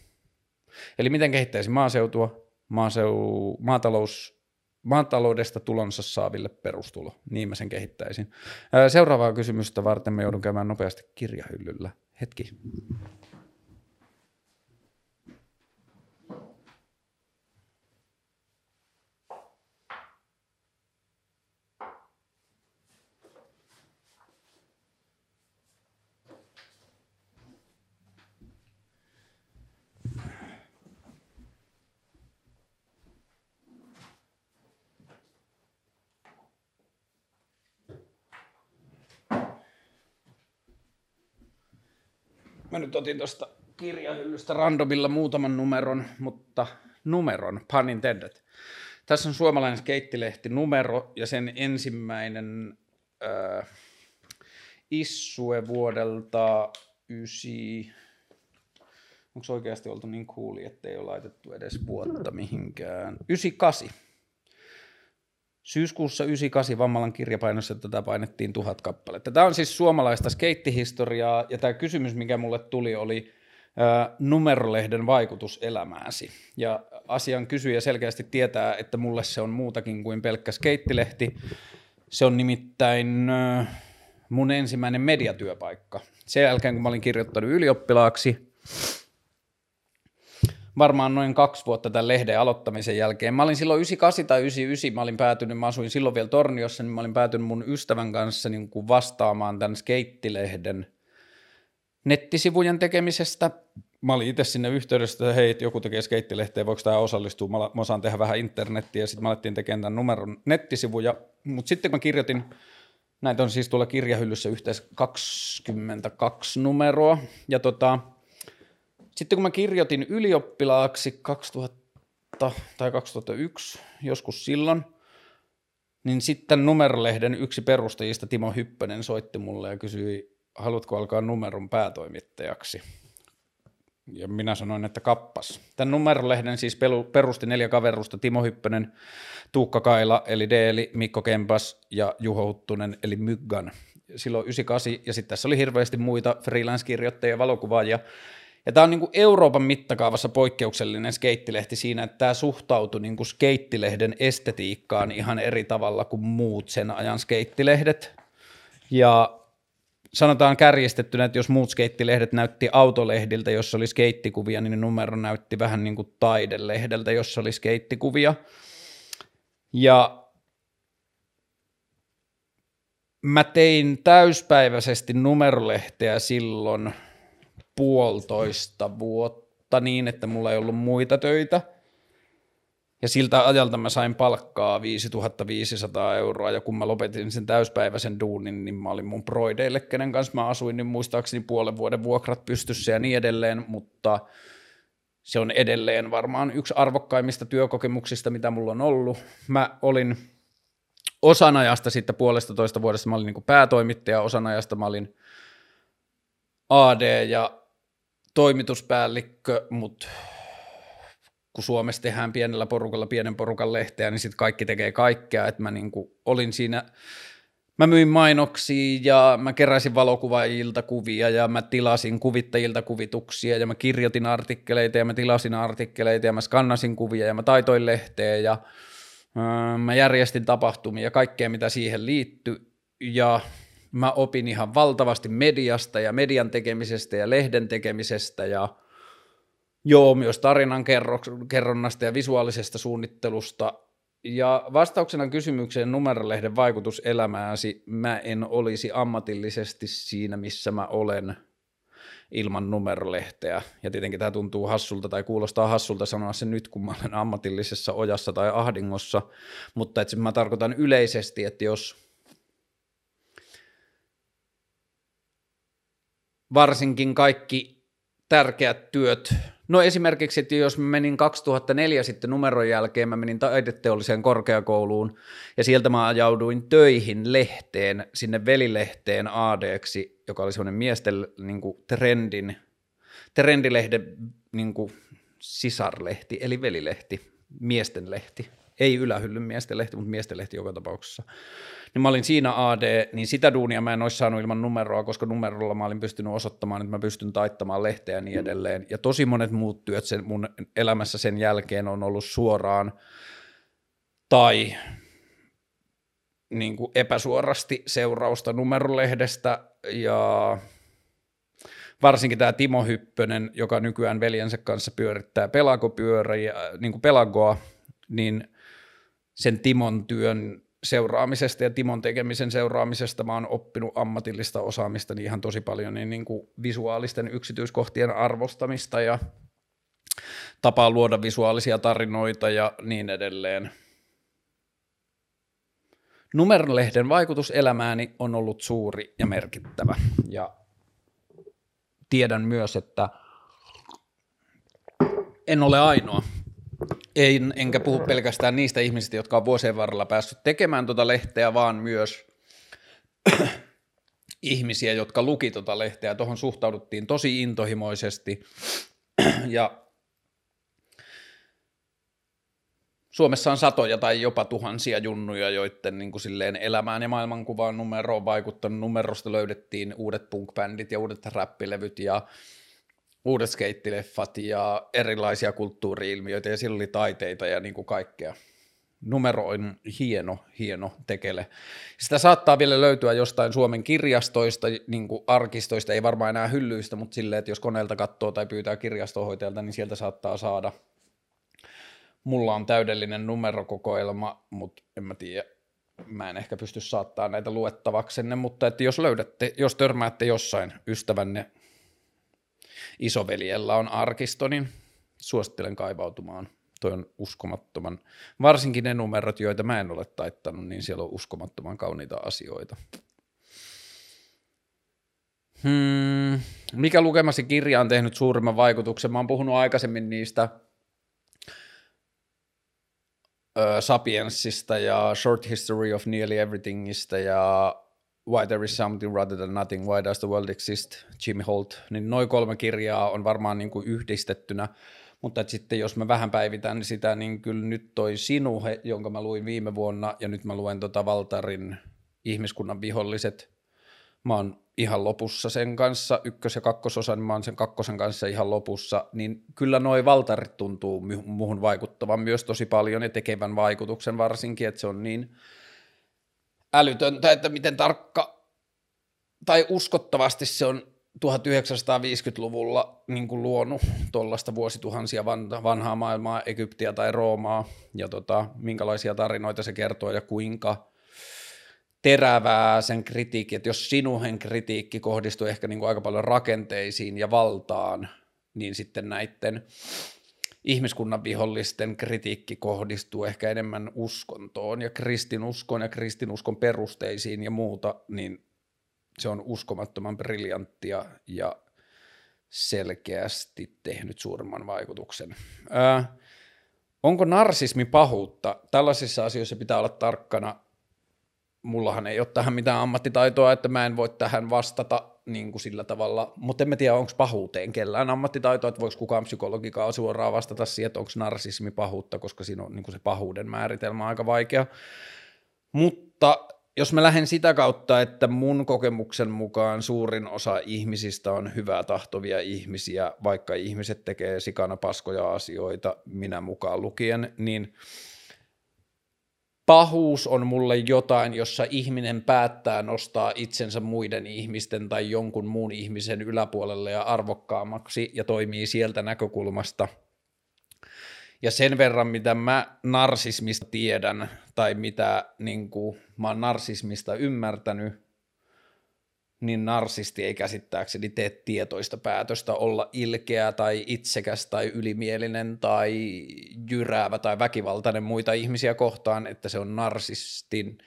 A: Eli miten kehittäisi maaseutua, maaseu, maatalous, maataloudesta tulonsa saaville perustulo. Niin mä sen kehittäisin. Seuraavaa kysymystä varten me joudun käymään nopeasti kirjahyllyllä. Hetki. Mä nyt otin tuosta kirjahyllystä randomilla muutaman numeron, mutta numeron, pun intended. Tässä on suomalainen skeittilehti numero ja sen ensimmäinen äh, Issue vuodelta 9... Onko oikeasti oltu niin kuuli, ettei ole laitettu edes vuotta mihinkään? 98. Syyskuussa 98 Vammalan kirjapainossa tätä painettiin tuhat kappaletta. Tämä on siis suomalaista skeittihistoriaa, ja tämä kysymys, mikä mulle tuli, oli ä, numerolehden vaikutus elämääsi. Ja asian kysyjä selkeästi tietää, että mulle se on muutakin kuin pelkkä skeittilehti. Se on nimittäin ä, mun ensimmäinen mediatyöpaikka. Sen jälkeen, kun mä olin kirjoittanut ylioppilaaksi, varmaan noin kaksi vuotta tämän lehden aloittamisen jälkeen. Mä olin silloin 98 tai 99, mä olin päätynyt, mä asuin silloin vielä Torniossa, niin mä olin päätynyt mun ystävän kanssa niin kuin vastaamaan tämän skeittilehden nettisivujen tekemisestä. Mä olin itse sinne yhteydessä, että hei, joku tekee skeittilehteen, voiko tämä osallistua, mä, mä osaan tehdä vähän internettiä, ja sitten mä alettiin tekemään tämän numeron nettisivuja, mutta sitten kun mä kirjoitin, näitä on siis tuolla kirjahyllyssä yhteensä 22 numeroa, ja tota, sitten kun mä kirjoitin ylioppilaaksi 2000 tai 2001, joskus silloin, niin sitten numerolehden yksi perustajista Timo Hyppönen soitti mulle ja kysyi, haluatko alkaa numeron päätoimittajaksi? Ja minä sanoin, että kappas. Tämän numerolehden siis perusti neljä kaverusta, Timo Hyppönen, Tuukka Kaila eli Deeli, Mikko Kempas ja Juho Huttunen eli Myggan. Silloin 98 ja sitten tässä oli hirveästi muita freelance-kirjoittajia valokuvaajia. Ja tämä on niin kuin Euroopan mittakaavassa poikkeuksellinen skeittilehti siinä, että tämä suhtautui niin kuin skeittilehden estetiikkaan ihan eri tavalla kuin muut sen ajan skeittilehdet. Ja sanotaan kärjistettynä, että jos muut skeittilehdet näytti autolehdiltä, jossa oli skeittikuvia, niin numero näytti vähän niin kuin taidelehdeltä, jossa oli skeittikuvia. Ja mä tein täyspäiväisesti numerolehteä silloin – puolitoista vuotta niin, että mulla ei ollut muita töitä. Ja siltä ajalta mä sain palkkaa 5500 euroa, ja kun mä lopetin sen täyspäiväisen duunin, niin mä olin mun proideille, kenen kanssa mä asuin, muistaakseni puolen vuoden vuokrat pystyssä ja edelleen, mutta – 5500 euroa, ja kun mä lopetin sen täyspäiväisen duunin, mä olin mun proideille, kenen kanssa mä asuin, muistaakseni puolen vuoden vuokrat pystyssä ja edelleen, mutta – 5500 euroa, ja kun mä lopetin sen täyspäiväisen duunin, mä olin mun proideille, kenen kanssa mä asuin, niin muistaakseni puolen vuoden vuokrat pystyssä ja niin edelleen, mutta se on edelleen varmaan yksi arvokkaimmista työkokemuksista, mitä mulla on ollut. Mä olin osan ajasta sitten puolesta toista vuodesta, mä olin niin päätoimittaja, osan ajasta mä olin AD ja toimituspäällikkö, mutta kun Suomessa tehdään pienellä porukalla pienen porukan lehteä, niin sitten kaikki tekee kaikkea, että mä niin olin siinä. Mä myin mainoksia ja mä keräsin valokuvaajilta kuvia ja mä tilasin kuvittajilta kuvituksia ja mä kirjoitin artikkeleita ja mä tilasin artikkeleita ja mä skannasin kuvia ja mä taitoin lehteen ja öö, mä järjestin tapahtumia ja kaikkea mitä siihen liittyi ja mä opin ihan valtavasti mediasta ja median tekemisestä ja lehden tekemisestä ja joo, myös tarinan kerronnasta ja visuaalisesta suunnittelusta ja vastauksena kysymykseen numerolehden vaikutus elämääsi, mä en olisi ammatillisesti siinä, missä mä olen ilman numerolehteä. Ja tietenkin tämä tuntuu hassulta tai kuulostaa hassulta sanoa se nyt, kun mä olen ammatillisessa ojassa tai ahdingossa, mutta että mä tarkoitan yleisesti, että jos varsinkin kaikki tärkeät työt No esimerkiksi, että jos mä menin 2004 sitten numeron jälkeen, mä menin taideteolliseen korkeakouluun ja sieltä mä ajauduin töihin lehteen, sinne velilehteen AD-ksi, joka oli semmoinen miesten niin kuin trendin, trendilehden niin kuin sisarlehti, eli velilehti, miesten lehti. Ei ylähyllyn miesten lehti, mutta miesten lehti joka tapauksessa niin mä olin siinä AD, niin sitä duunia mä en olisi saanut ilman numeroa, koska numerolla mä olin pystynyt osoittamaan, että mä pystyn taittamaan lehteä ja niin edelleen. Ja tosi monet muut työt sen mun elämässä sen jälkeen on ollut suoraan tai niin kuin epäsuorasti seurausta numerolehdestä ja varsinkin tämä Timo Hyppönen, joka nykyään veljensä kanssa pyörittää pelagopyöriä, niin kuin pelagoa, niin sen Timon työn seuraamisesta ja Timon tekemisen seuraamisesta mä oon oppinut ammatillista osaamista niin ihan tosi paljon, niin, niin kuin visuaalisten yksityiskohtien arvostamista ja tapaa luoda visuaalisia tarinoita ja niin edelleen. Numerolehden vaikutus elämääni on ollut suuri ja merkittävä ja tiedän myös, että en ole ainoa. En, enkä puhu pelkästään niistä ihmisistä, jotka on vuosien varrella päässyt tekemään tuota lehteä, vaan myös ihmisiä, jotka luki tuota lehteä. Tuohon suhtauduttiin tosi intohimoisesti ja Suomessa on satoja tai jopa tuhansia junnuja, joiden niin kuin silleen elämään ja maailmankuvaan numero on vaikuttanut. Numerosta löydettiin uudet punk-bändit ja uudet räppilevyt ja uudet skeittileffat ja erilaisia kulttuuriilmiöitä ja sillä oli taiteita ja niin kuin kaikkea. Numero on hieno, hieno tekele. Sitä saattaa vielä löytyä jostain Suomen kirjastoista, niin kuin arkistoista, ei varmaan enää hyllyistä, mutta silleen, että jos koneelta katsoo tai pyytää kirjastohoitajalta, niin sieltä saattaa saada. Mulla on täydellinen numerokokoelma, mutta en mä tiedä, mä en ehkä pysty saattaa näitä luettavaksenne, mutta että jos löydätte, jos törmäätte jossain ystävänne isoveljellä on arkisto, niin suosittelen kaivautumaan. Toi on uskomattoman, varsinkin ne numerot, joita mä en ole taittanut, niin siellä on uskomattoman kauniita asioita. Hmm. Mikä lukemasi kirja on tehnyt suurimman vaikutuksen? Mä oon puhunut aikaisemmin niistä ö, Sapiensista ja Short History of Nearly Everythingista ja Why There is Something Rather Than Nothing, Why Does the World Exist, Jimmy Holt, niin noin kolme kirjaa on varmaan niin kuin yhdistettynä, mutta sitten jos mä vähän päivitän sitä, niin kyllä nyt toi Sinuhe, jonka mä luin viime vuonna, ja nyt mä luen tota Valtarin Ihmiskunnan viholliset, mä oon ihan lopussa sen kanssa, ykkös- ja kakkososan, mä oon sen kakkosen kanssa ihan lopussa, niin kyllä noi Valtarit tuntuu muuhun vaikuttavan myös tosi paljon ja tekevän vaikutuksen varsinkin, että se on niin älytöntä, että miten tarkka tai uskottavasti se on 1950-luvulla niin kuin luonut tuollaista vuosituhansia vanhaa maailmaa, Egyptiä tai Roomaa, ja tota, minkälaisia tarinoita se kertoo ja kuinka terävää sen kritiikki, että jos sinuhen kritiikki kohdistuu ehkä niin kuin aika paljon rakenteisiin ja valtaan, niin sitten näiden ihmiskunnan vihollisten kritiikki kohdistuu ehkä enemmän uskontoon ja kristinuskoon ja kristinuskon perusteisiin ja muuta, niin se on uskomattoman briljanttia ja selkeästi tehnyt suurimman vaikutuksen. Ää, onko narsismi pahuutta? Tällaisissa asioissa pitää olla tarkkana. Mullahan ei ole tähän mitään ammattitaitoa, että mä en voi tähän vastata niin kuin sillä tavalla, mutta en mä tiedä, onko pahuuteen kellään ammattitaitoa, että voiko kukaan psykologikaan suoraan vastata siihen, että onko narsismi pahuutta, koska siinä on niin kuin se pahuuden määritelmä aika vaikea. Mutta jos mä lähden sitä kautta, että mun kokemuksen mukaan suurin osa ihmisistä on hyvää tahtovia ihmisiä, vaikka ihmiset tekee sikana paskoja asioita, minä mukaan lukien, niin pahuus on mulle jotain, jossa ihminen päättää nostaa itsensä muiden ihmisten tai jonkun muun ihmisen yläpuolelle ja arvokkaammaksi ja toimii sieltä näkökulmasta – ja sen verran, mitä mä narsismista tiedän, tai mitä niin kuin, mä oon narsismista ymmärtänyt, niin narsisti ei käsittääkseni tee tietoista päätöstä olla ilkeä tai itsekäs tai ylimielinen tai jyräävä tai väkivaltainen muita ihmisiä kohtaan, että se on narsistin.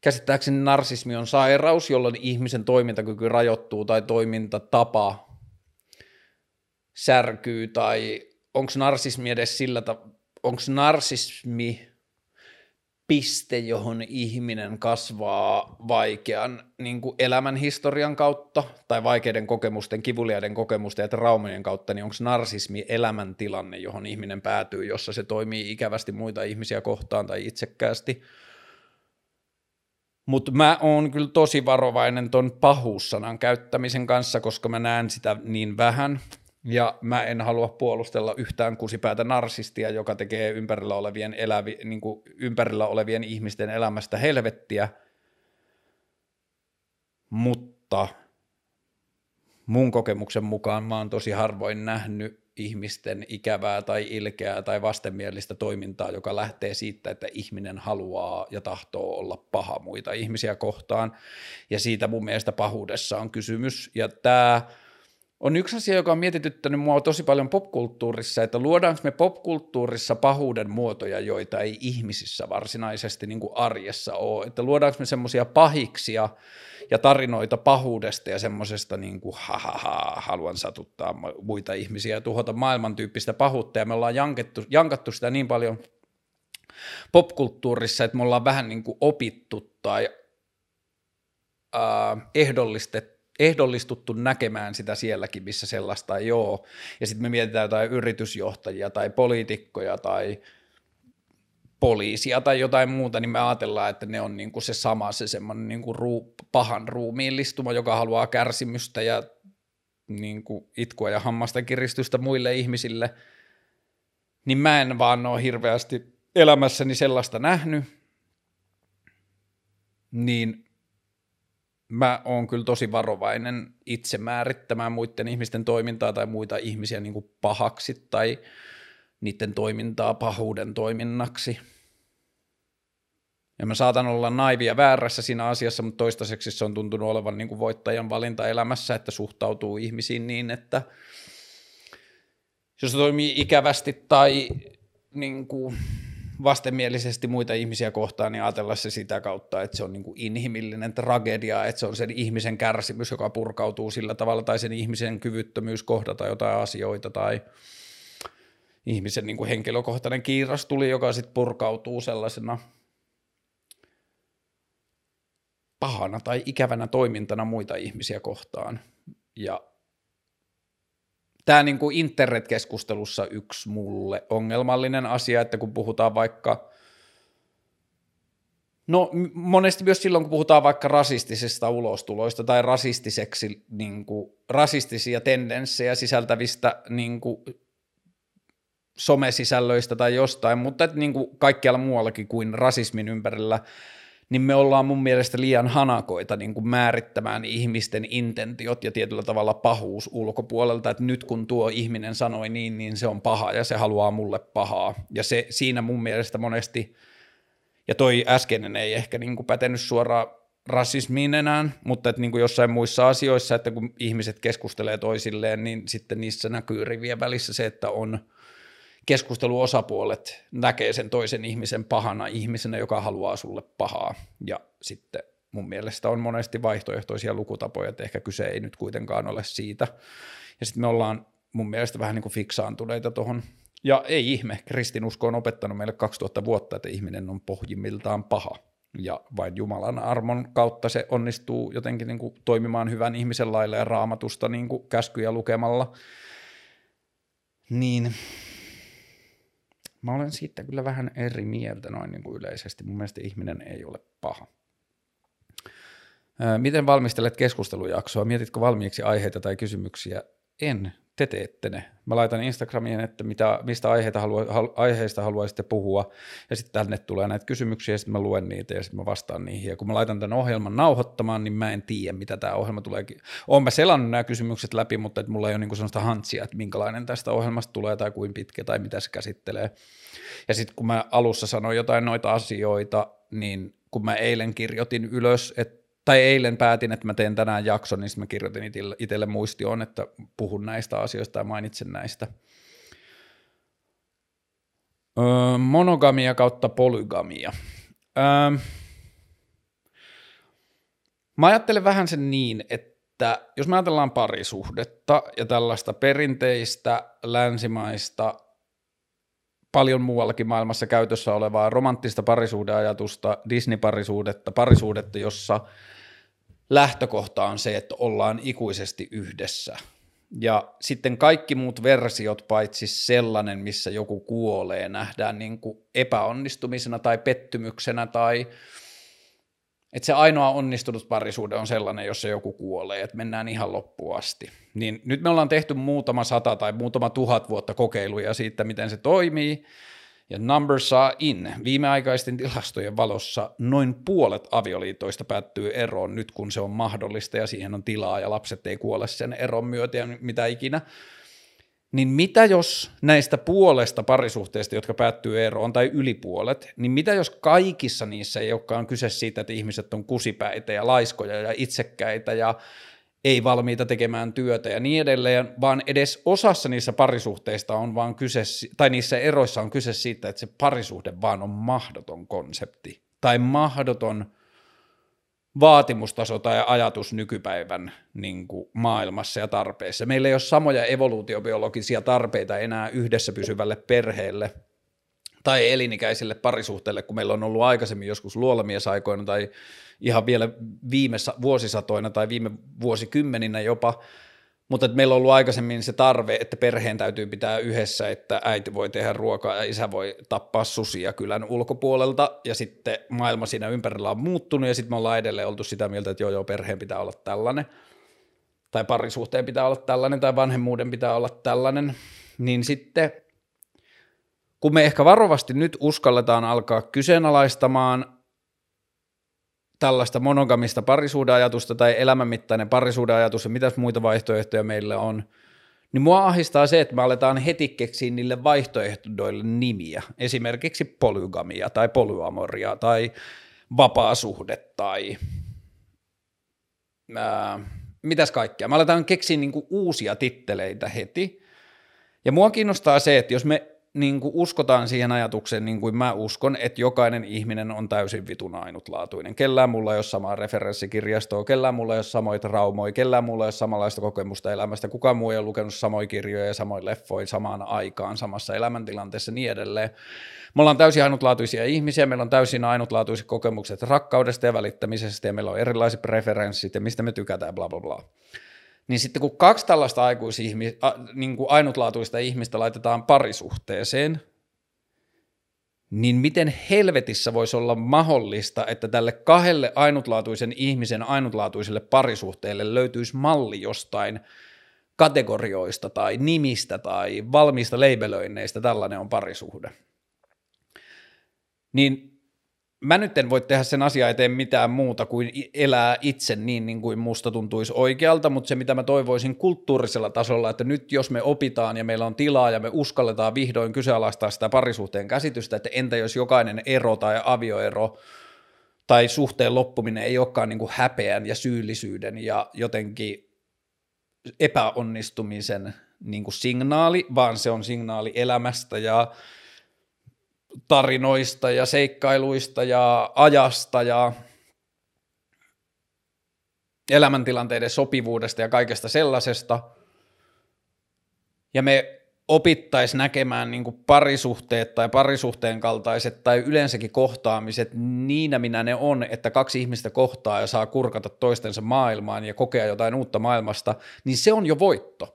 A: Käsittääkseni narsismi on sairaus, jolloin ihmisen toimintakyky rajoittuu tai toimintatapa särkyy tai onko narsismi edes sillä, onko narsismi piste, johon ihminen kasvaa vaikean niin kuin elämänhistorian kautta tai vaikeiden kokemusten, kivuliaiden kokemusten ja traumojen kautta, niin onko narsismi elämäntilanne, johon ihminen päätyy, jossa se toimii ikävästi muita ihmisiä kohtaan tai itsekkäästi. Mutta mä oon kyllä tosi varovainen ton pahuussanan käyttämisen kanssa, koska mä näen sitä niin vähän – ja mä en halua puolustella yhtään kusipäätä narsistia, joka tekee ympärillä olevien, elävi, niin kuin ympärillä olevien ihmisten elämästä helvettiä, mutta mun kokemuksen mukaan mä oon tosi harvoin nähnyt ihmisten ikävää tai ilkeää tai vastenmielistä toimintaa, joka lähtee siitä, että ihminen haluaa ja tahtoo olla paha muita ihmisiä kohtaan. Ja siitä mun mielestä pahuudessa on kysymys. Ja tämä on yksi asia, joka on mietityttänyt mua tosi paljon popkulttuurissa, että luodaanko me popkulttuurissa pahuuden muotoja, joita ei ihmisissä varsinaisesti niin kuin arjessa ole, että luodaanko me semmoisia pahiksia ja tarinoita pahuudesta ja semmoisesta niin kuin ha, ha, ha, haluan satuttaa muita ihmisiä ja tuhota maailman tyyppistä pahuutta? Ja me ollaan jankettu, jankattu sitä niin paljon popkulttuurissa, että me ollaan vähän niin kuin opittu tai äh, ehdollistettu ehdollistuttu näkemään sitä sielläkin, missä sellaista ei ole. Ja sitten me mietitään jotain yritysjohtajia tai poliitikkoja tai poliisia tai jotain muuta, niin me ajatellaan, että ne on niinku se sama, se semmoinen niinku ruu, pahan ruumiillistuma, joka haluaa kärsimystä ja niinku itkua ja hammasta kiristystä muille ihmisille. Niin mä en vaan ole hirveästi elämässäni sellaista nähnyt. Niin mä oon kyllä tosi varovainen itse määrittämään muiden ihmisten toimintaa tai muita ihmisiä niin kuin pahaksi tai niiden toimintaa pahuuden toiminnaksi. Ja mä saatan olla naivia väärässä siinä asiassa, mutta toistaiseksi se on tuntunut olevan niin kuin voittajan valinta elämässä, että suhtautuu ihmisiin niin, että jos se toimii ikävästi tai niin kuin vastenmielisesti muita ihmisiä kohtaan, niin ajatella se sitä kautta, että se on niin kuin inhimillinen tragedia, että se on sen ihmisen kärsimys, joka purkautuu sillä tavalla, tai sen ihmisen kyvyttömyys kohdata jotain asioita, tai ihmisen niin kuin henkilökohtainen kiiras tuli, joka sitten purkautuu sellaisena pahana tai ikävänä toimintana muita ihmisiä kohtaan. Ja tämä niin kuin internet-keskustelussa yksi mulle ongelmallinen asia, että kun puhutaan vaikka, no monesti myös silloin, kun puhutaan vaikka rasistisista ulostuloista tai rasistiseksi, niin kuin, rasistisia tendenssejä sisältävistä niin kuin, somesisällöistä tai jostain, mutta että niin kuin kaikkialla muuallakin kuin rasismin ympärillä – niin me ollaan mun mielestä liian hanakoita niin kuin määrittämään ihmisten intentiot ja tietyllä tavalla pahuus ulkopuolelta, että nyt kun tuo ihminen sanoi niin, niin se on paha ja se haluaa mulle pahaa. Ja se siinä mun mielestä monesti, ja toi äskeinen ei ehkä niin kuin pätenyt suoraan rasismiin enää, mutta että niin kuin jossain muissa asioissa, että kun ihmiset keskustelee toisilleen, niin sitten niissä näkyy rivien välissä se, että on – keskusteluosapuolet näkee sen toisen ihmisen pahana ihmisenä, joka haluaa sulle pahaa ja sitten mun mielestä on monesti vaihtoehtoisia lukutapoja, että ehkä kyse ei nyt kuitenkaan ole siitä. Ja sitten me ollaan mun mielestä vähän niin kuin fiksaantuneita tuohon. Ja ei ihme, kristinusko on opettanut meille 2000 vuotta, että ihminen on pohjimmiltaan paha. Ja vain Jumalan armon kautta se onnistuu jotenkin niin kuin toimimaan hyvän ihmisen lailla ja raamatusta niin kuin käskyjä lukemalla. Niin mä olen siitä kyllä vähän eri mieltä noin niin kuin yleisesti. Mun mielestä ihminen ei ole paha. Miten valmistelet keskustelujaksoa? Mietitkö valmiiksi aiheita tai kysymyksiä? En te teette ne. Mä laitan Instagramiin, että mitä, mistä aiheita halua, aiheista haluaisitte puhua, ja sitten tänne tulee näitä kysymyksiä, ja sitten mä luen niitä, ja sitten mä vastaan niihin. Ja kun mä laitan tämän ohjelman nauhoittamaan, niin mä en tiedä, mitä tämä ohjelma tulee. Oon mä selannut nämä kysymykset läpi, mutta et mulla ei ole niinku sellaista hantsia, että minkälainen tästä ohjelmasta tulee, tai kuin pitkä, tai mitä se käsittelee. Ja sitten kun mä alussa sanoin jotain noita asioita, niin kun mä eilen kirjoitin ylös, että tai eilen päätin, että mä teen tänään jakson, niin mä kirjoitin itselle muistioon, että puhun näistä asioista ja mainitsen näistä. Öö, monogamia kautta polygamia. Öö, mä ajattelen vähän sen niin, että jos me ajatellaan parisuhdetta ja tällaista perinteistä länsimaista paljon muuallakin maailmassa käytössä olevaa romanttista parisuhdeajatusta, Disney-parisuudetta, parisuudetta, jossa lähtökohta on se, että ollaan ikuisesti yhdessä. Ja sitten kaikki muut versiot, paitsi sellainen, missä joku kuolee, nähdään niin kuin epäonnistumisena tai pettymyksenä tai että se ainoa onnistunut parisuhde on sellainen, jossa joku kuolee, että mennään ihan loppuun asti. Niin nyt me ollaan tehty muutama sata tai muutama tuhat vuotta kokeiluja siitä, miten se toimii, ja numbers are in. Viimeaikaisten tilastojen valossa noin puolet avioliitoista päättyy eroon nyt, kun se on mahdollista ja siihen on tilaa ja lapset ei kuole sen eron myötä ja mitä ikinä. Niin mitä jos näistä puolesta parisuhteista, jotka päättyy eroon, tai yli puolet, niin mitä jos kaikissa niissä ei olekaan kyse siitä, että ihmiset on kusipäitä ja laiskoja ja itsekkäitä ja ei valmiita tekemään työtä ja niin edelleen, vaan edes osassa niissä parisuhteista on vaan kyse, tai niissä eroissa on kyse siitä, että se parisuhde vaan on mahdoton konsepti, tai mahdoton vaatimustaso tai ajatus nykypäivän niin kuin maailmassa ja tarpeissa. Meillä ei ole samoja evoluutiobiologisia tarpeita enää yhdessä pysyvälle perheelle tai elinikäisille parisuhteille, kun meillä on ollut aikaisemmin joskus luolamiesaikoina tai ihan vielä viime vuosisatoina tai viime vuosikymmeninä jopa, mutta että meillä on ollut aikaisemmin se tarve, että perheen täytyy pitää yhdessä, että äiti voi tehdä ruokaa ja isä voi tappaa susia kylän ulkopuolelta, ja sitten maailma siinä ympärillä on muuttunut, ja sitten me ollaan edelleen oltu sitä mieltä, että joo, joo, perheen pitää olla tällainen, tai parisuhteen pitää olla tällainen, tai vanhemmuuden pitää olla tällainen, niin sitten kun me ehkä varovasti nyt uskalletaan alkaa kyseenalaistamaan tällaista monogamista parisuudeajatusta tai elämänmittainen parisuudeajatus ja mitäs muita vaihtoehtoja meillä on, niin mua ahistaa se, että me aletaan heti keksiä niille vaihtoehdoille nimiä, esimerkiksi polygamia tai polyamoria tai vapaasuhde tai ää, mitäs kaikkea. Me aletaan keksiä niinku uusia titteleitä heti. Ja mua kiinnostaa se, että jos me niin kuin uskotaan siihen ajatukseen, niin kuin mä uskon, että jokainen ihminen on täysin vitun ainutlaatuinen. Kellään mulla ei ole samaa referenssikirjastoa, kellään mulla ei ole samoja traumoja, kellään mulla ei ole samanlaista kokemusta elämästä, kukaan muu ei ole lukenut samoja kirjoja ja samoja leffoja samaan aikaan samassa elämäntilanteessa ja niin edelleen. Me ollaan täysin ainutlaatuisia ihmisiä, meillä on täysin ainutlaatuiset kokemukset rakkaudesta ja välittämisestä ja meillä on erilaiset preferenssit ja mistä me tykätään, bla bla bla niin sitten kun kaksi tällaista aikuisihmi, a, niin kuin ainutlaatuista ihmistä laitetaan parisuhteeseen, niin miten helvetissä voisi olla mahdollista, että tälle kahdelle ainutlaatuisen ihmisen ainutlaatuiselle parisuhteelle löytyisi malli jostain kategorioista tai nimistä tai valmiista leibelöinneistä, tällainen on parisuhde. Niin mä nyt en voi tehdä sen asian eteen mitään muuta kuin elää itse niin, niin kuin musta tuntuisi oikealta, mutta se mitä mä toivoisin kulttuurisella tasolla, että nyt jos me opitaan ja meillä on tilaa ja me uskalletaan vihdoin kyseenalaistaa sitä parisuhteen käsitystä, että entä jos jokainen ero tai avioero tai suhteen loppuminen ei olekaan niin kuin häpeän ja syyllisyyden ja jotenkin epäonnistumisen niin kuin signaali, vaan se on signaali elämästä ja tarinoista ja seikkailuista ja ajasta ja elämäntilanteiden sopivuudesta ja kaikesta sellaisesta. Ja me opittaisi näkemään niin kuin parisuhteet tai parisuhteen kaltaiset tai yleensäkin kohtaamiset niinä minä ne on, että kaksi ihmistä kohtaa ja saa kurkata toistensa maailmaan ja kokea jotain uutta maailmasta, niin se on jo voitto.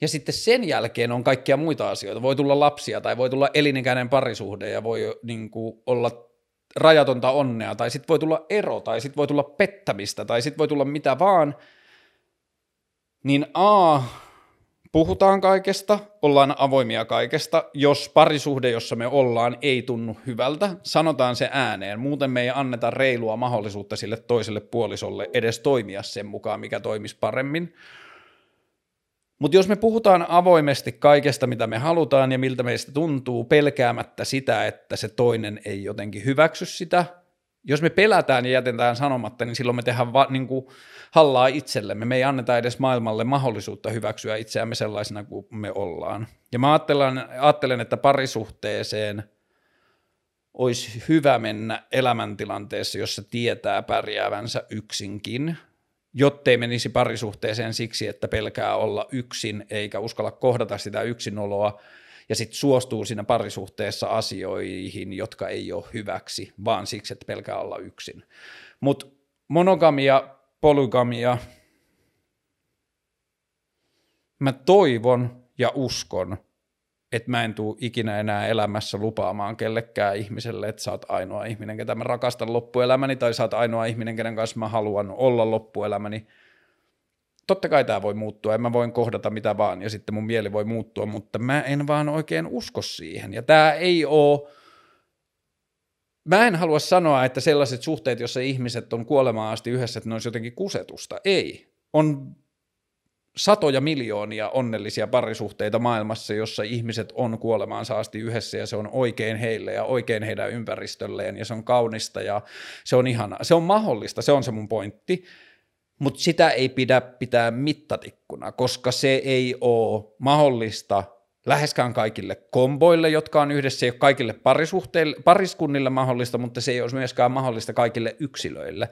A: Ja sitten sen jälkeen on kaikkia muita asioita. Voi tulla lapsia tai voi tulla elinikäinen parisuhde ja voi niin kuin, olla rajatonta onnea tai sitten voi tulla ero tai sitten voi tulla pettämistä tai sitten voi tulla mitä vaan. Niin A, puhutaan kaikesta, ollaan avoimia kaikesta. Jos parisuhde, jossa me ollaan, ei tunnu hyvältä, sanotaan se ääneen. Muuten me ei anneta reilua mahdollisuutta sille toiselle puolisolle edes toimia sen mukaan, mikä toimisi paremmin. Mutta jos me puhutaan avoimesti kaikesta, mitä me halutaan ja miltä meistä tuntuu, pelkäämättä sitä, että se toinen ei jotenkin hyväksy sitä, jos me pelätään ja jätetään sanomatta, niin silloin me tehdään va, niin kuin hallaa itsellemme. Me ei anneta edes maailmalle mahdollisuutta hyväksyä itseämme sellaisena kuin me ollaan. Ja mä ajattelen, ajattelen että parisuhteeseen olisi hyvä mennä elämäntilanteessa, jossa tietää pärjäävänsä yksinkin, jottei menisi parisuhteeseen siksi, että pelkää olla yksin eikä uskalla kohdata sitä yksinoloa, ja sitten suostuu siinä parisuhteessa asioihin, jotka ei ole hyväksi, vaan siksi, että pelkää olla yksin. Mutta monogamia, polygamia, mä toivon ja uskon, että mä en tule ikinä enää elämässä lupaamaan kellekään ihmiselle, että sä oot ainoa ihminen, ketä mä rakastan loppuelämäni, tai sä oot ainoa ihminen, kenen kanssa mä haluan olla loppuelämäni, totta kai tämä voi muuttua, en mä voin kohdata mitä vaan, ja sitten mun mieli voi muuttua, mutta mä en vaan oikein usko siihen. Ja tämä ei ole, mä en halua sanoa, että sellaiset suhteet, jossa ihmiset on kuolemaan asti yhdessä, että ne olisi jotenkin kusetusta. Ei. On satoja miljoonia onnellisia parisuhteita maailmassa, jossa ihmiset on kuolemaan saasti yhdessä ja se on oikein heille ja oikein heidän ympäristölleen ja se on kaunista ja se on ihana. Se on mahdollista, se on se mun pointti mutta sitä ei pidä pitää mittatikkuna, koska se ei ole mahdollista läheskään kaikille komboille, jotka on yhdessä, ei ole kaikille pariskunnille mahdollista, mutta se ei ole myöskään mahdollista kaikille yksilöille.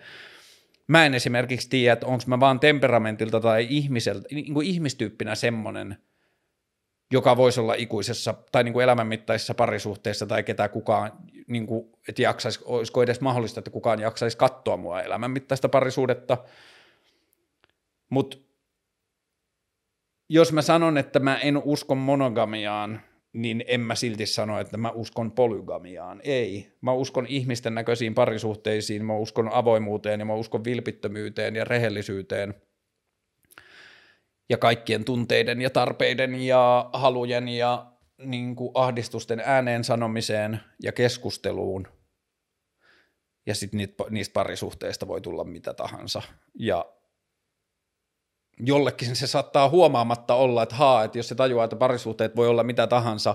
A: Mä en esimerkiksi tiedä, että onko mä vaan temperamentilta tai ihmiseltä, niin kuin ihmistyyppinä semmoinen, joka voisi olla ikuisessa tai niin kuin elämänmittaisessa parisuhteessa tai ketä kukaan, niin kuin, että jaksaisi, olisiko edes mahdollista, että kukaan jaksaisi katsoa mua elämänmittaista parisuudetta – mutta jos mä sanon, että mä en usko monogamiaan, niin en mä silti sano, että mä uskon polygamiaan. Ei. Mä uskon ihmisten näköisiin parisuhteisiin, mä uskon avoimuuteen ja mä uskon vilpittömyyteen ja rehellisyyteen ja kaikkien tunteiden ja tarpeiden ja halujen ja niin kuin ahdistusten ääneen sanomiseen ja keskusteluun. Ja sitten niistä parisuhteista voi tulla mitä tahansa. Ja jollekin se saattaa huomaamatta olla, että haa, että jos se tajuaa, että parisuhteet voi olla mitä tahansa,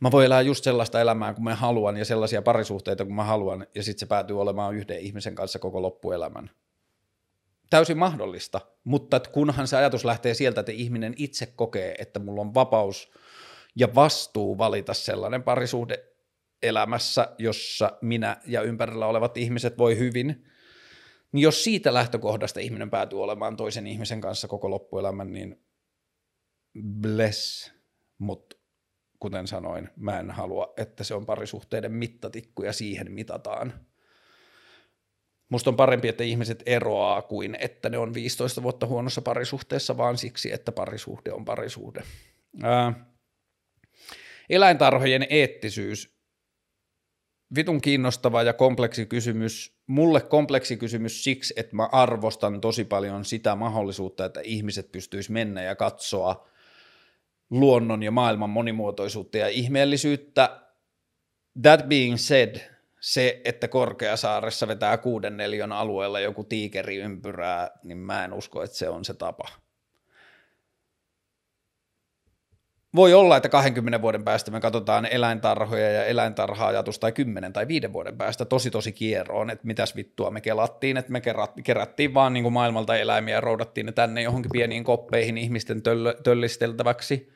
A: mä voin elää just sellaista elämää kuin mä haluan ja sellaisia parisuhteita kuin mä haluan, ja sitten se päätyy olemaan yhden ihmisen kanssa koko loppuelämän. Täysin mahdollista, mutta kunhan se ajatus lähtee sieltä, että ihminen itse kokee, että mulla on vapaus ja vastuu valita sellainen parisuhde elämässä, jossa minä ja ympärillä olevat ihmiset voi hyvin, niin jos siitä lähtökohdasta ihminen päätyy olemaan toisen ihmisen kanssa koko loppuelämän, niin bless, mutta kuten sanoin, mä en halua, että se on parisuhteiden mittatikku ja siihen mitataan. Musta on parempi, että ihmiset eroaa kuin että ne on 15 vuotta huonossa parisuhteessa, vaan siksi, että parisuhde on parisuhde. Ää, eläintarhojen eettisyys vitun kiinnostava ja kompleksi kysymys. Mulle kompleksi kysymys siksi, että mä arvostan tosi paljon sitä mahdollisuutta, että ihmiset pystyis mennä ja katsoa luonnon ja maailman monimuotoisuutta ja ihmeellisyyttä. That being said, se, että Korkeasaaressa vetää kuuden neljön alueella joku tiikeri ympyrää, niin mä en usko, että se on se tapa. Voi olla, että 20 vuoden päästä me katsotaan eläintarhoja ja eläintarha-ajatus tai 10 tai 5 vuoden päästä tosi tosi kierroon, että mitäs vittua me kelattiin, että me kerättiin vaan niin kuin maailmalta eläimiä ja roudattiin ne tänne johonkin pieniin koppeihin ihmisten töll- töllisteltäväksi.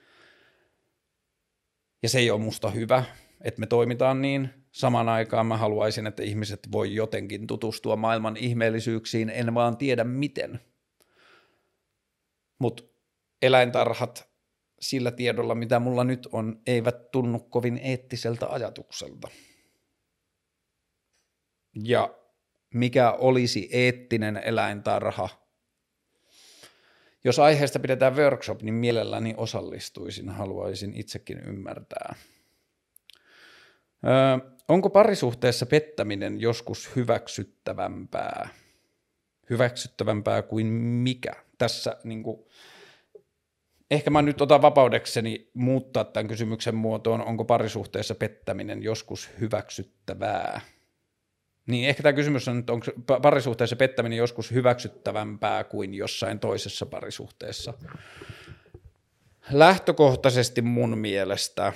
A: Ja se ei ole musta hyvä, että me toimitaan niin. samaan aikaan mä haluaisin, että ihmiset voi jotenkin tutustua maailman ihmeellisyyksiin, en vaan tiedä miten. Mutta eläintarhat sillä tiedolla, mitä mulla nyt on, eivät tunnu kovin eettiseltä ajatukselta. Ja mikä olisi eettinen eläintarha? Jos aiheesta pidetään workshop, niin mielelläni osallistuisin, haluaisin itsekin ymmärtää. Öö, onko parisuhteessa pettäminen joskus hyväksyttävämpää? Hyväksyttävämpää kuin mikä? Tässä niin kuin, ehkä mä nyt otan vapaudekseni muuttaa tämän kysymyksen muotoon, onko parisuhteessa pettäminen joskus hyväksyttävää? Niin ehkä tämä kysymys on, että onko parisuhteessa pettäminen joskus hyväksyttävämpää kuin jossain toisessa parisuhteessa. Lähtökohtaisesti mun mielestä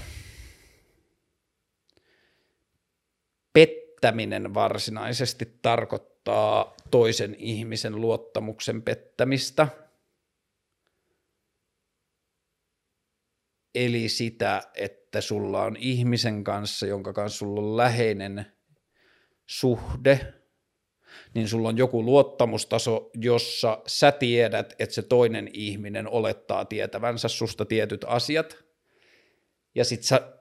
A: pettäminen varsinaisesti tarkoittaa toisen ihmisen luottamuksen pettämistä. Eli sitä, että sulla on ihmisen kanssa, jonka kanssa sulla on läheinen suhde, niin sulla on joku luottamustaso, jossa sä tiedät, että se toinen ihminen olettaa tietävänsä susta tietyt asiat, ja sit sä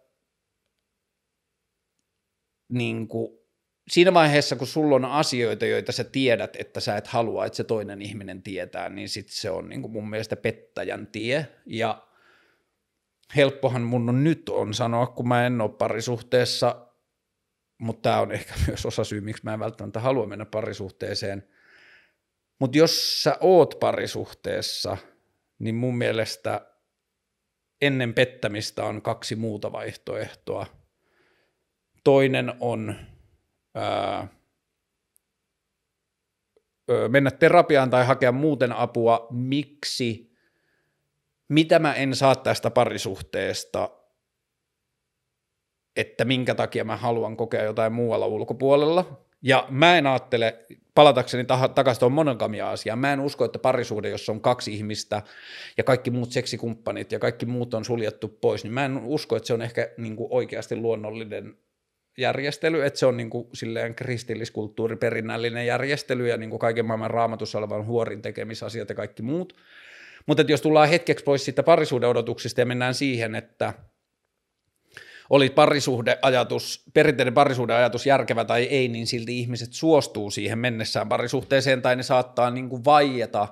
A: niin kuin, siinä vaiheessa, kun sulla on asioita, joita sä tiedät, että sä et halua, että se toinen ihminen tietää, niin sit se on niin kuin mun mielestä pettäjän tie, ja helppohan mun on nyt on sanoa, kun mä en ole parisuhteessa, mutta tämä on ehkä myös osa syy, miksi mä en välttämättä halua mennä parisuhteeseen. Mutta jos sä oot parisuhteessa, niin mun mielestä ennen pettämistä on kaksi muuta vaihtoehtoa. Toinen on ää, mennä terapiaan tai hakea muuten apua, miksi, mitä mä en saa tästä parisuhteesta – että minkä takia mä haluan kokea jotain muualla ulkopuolella. Ja mä en ajattele, palatakseni takaisin tuohon monogamia-asiaan, mä en usko, että parisuhde, jossa on kaksi ihmistä ja kaikki muut seksikumppanit ja kaikki muut on suljettu pois, niin mä en usko, että se on ehkä niin kuin oikeasti luonnollinen järjestely, että se on niin kuin silleen kristilliskulttuuriperinnällinen järjestely ja niin kuin kaiken maailman raamatussa olevan huorin tekemisasiat ja kaikki muut. Mutta jos tullaan hetkeksi pois siitä parisuuden odotuksista ja mennään siihen, että – oli parisuhdeajatus, perinteinen parisuhdeajatus järkevä tai ei, niin silti ihmiset suostuu siihen mennessään parisuhteeseen tai ne saattaa niin kuin vaieta.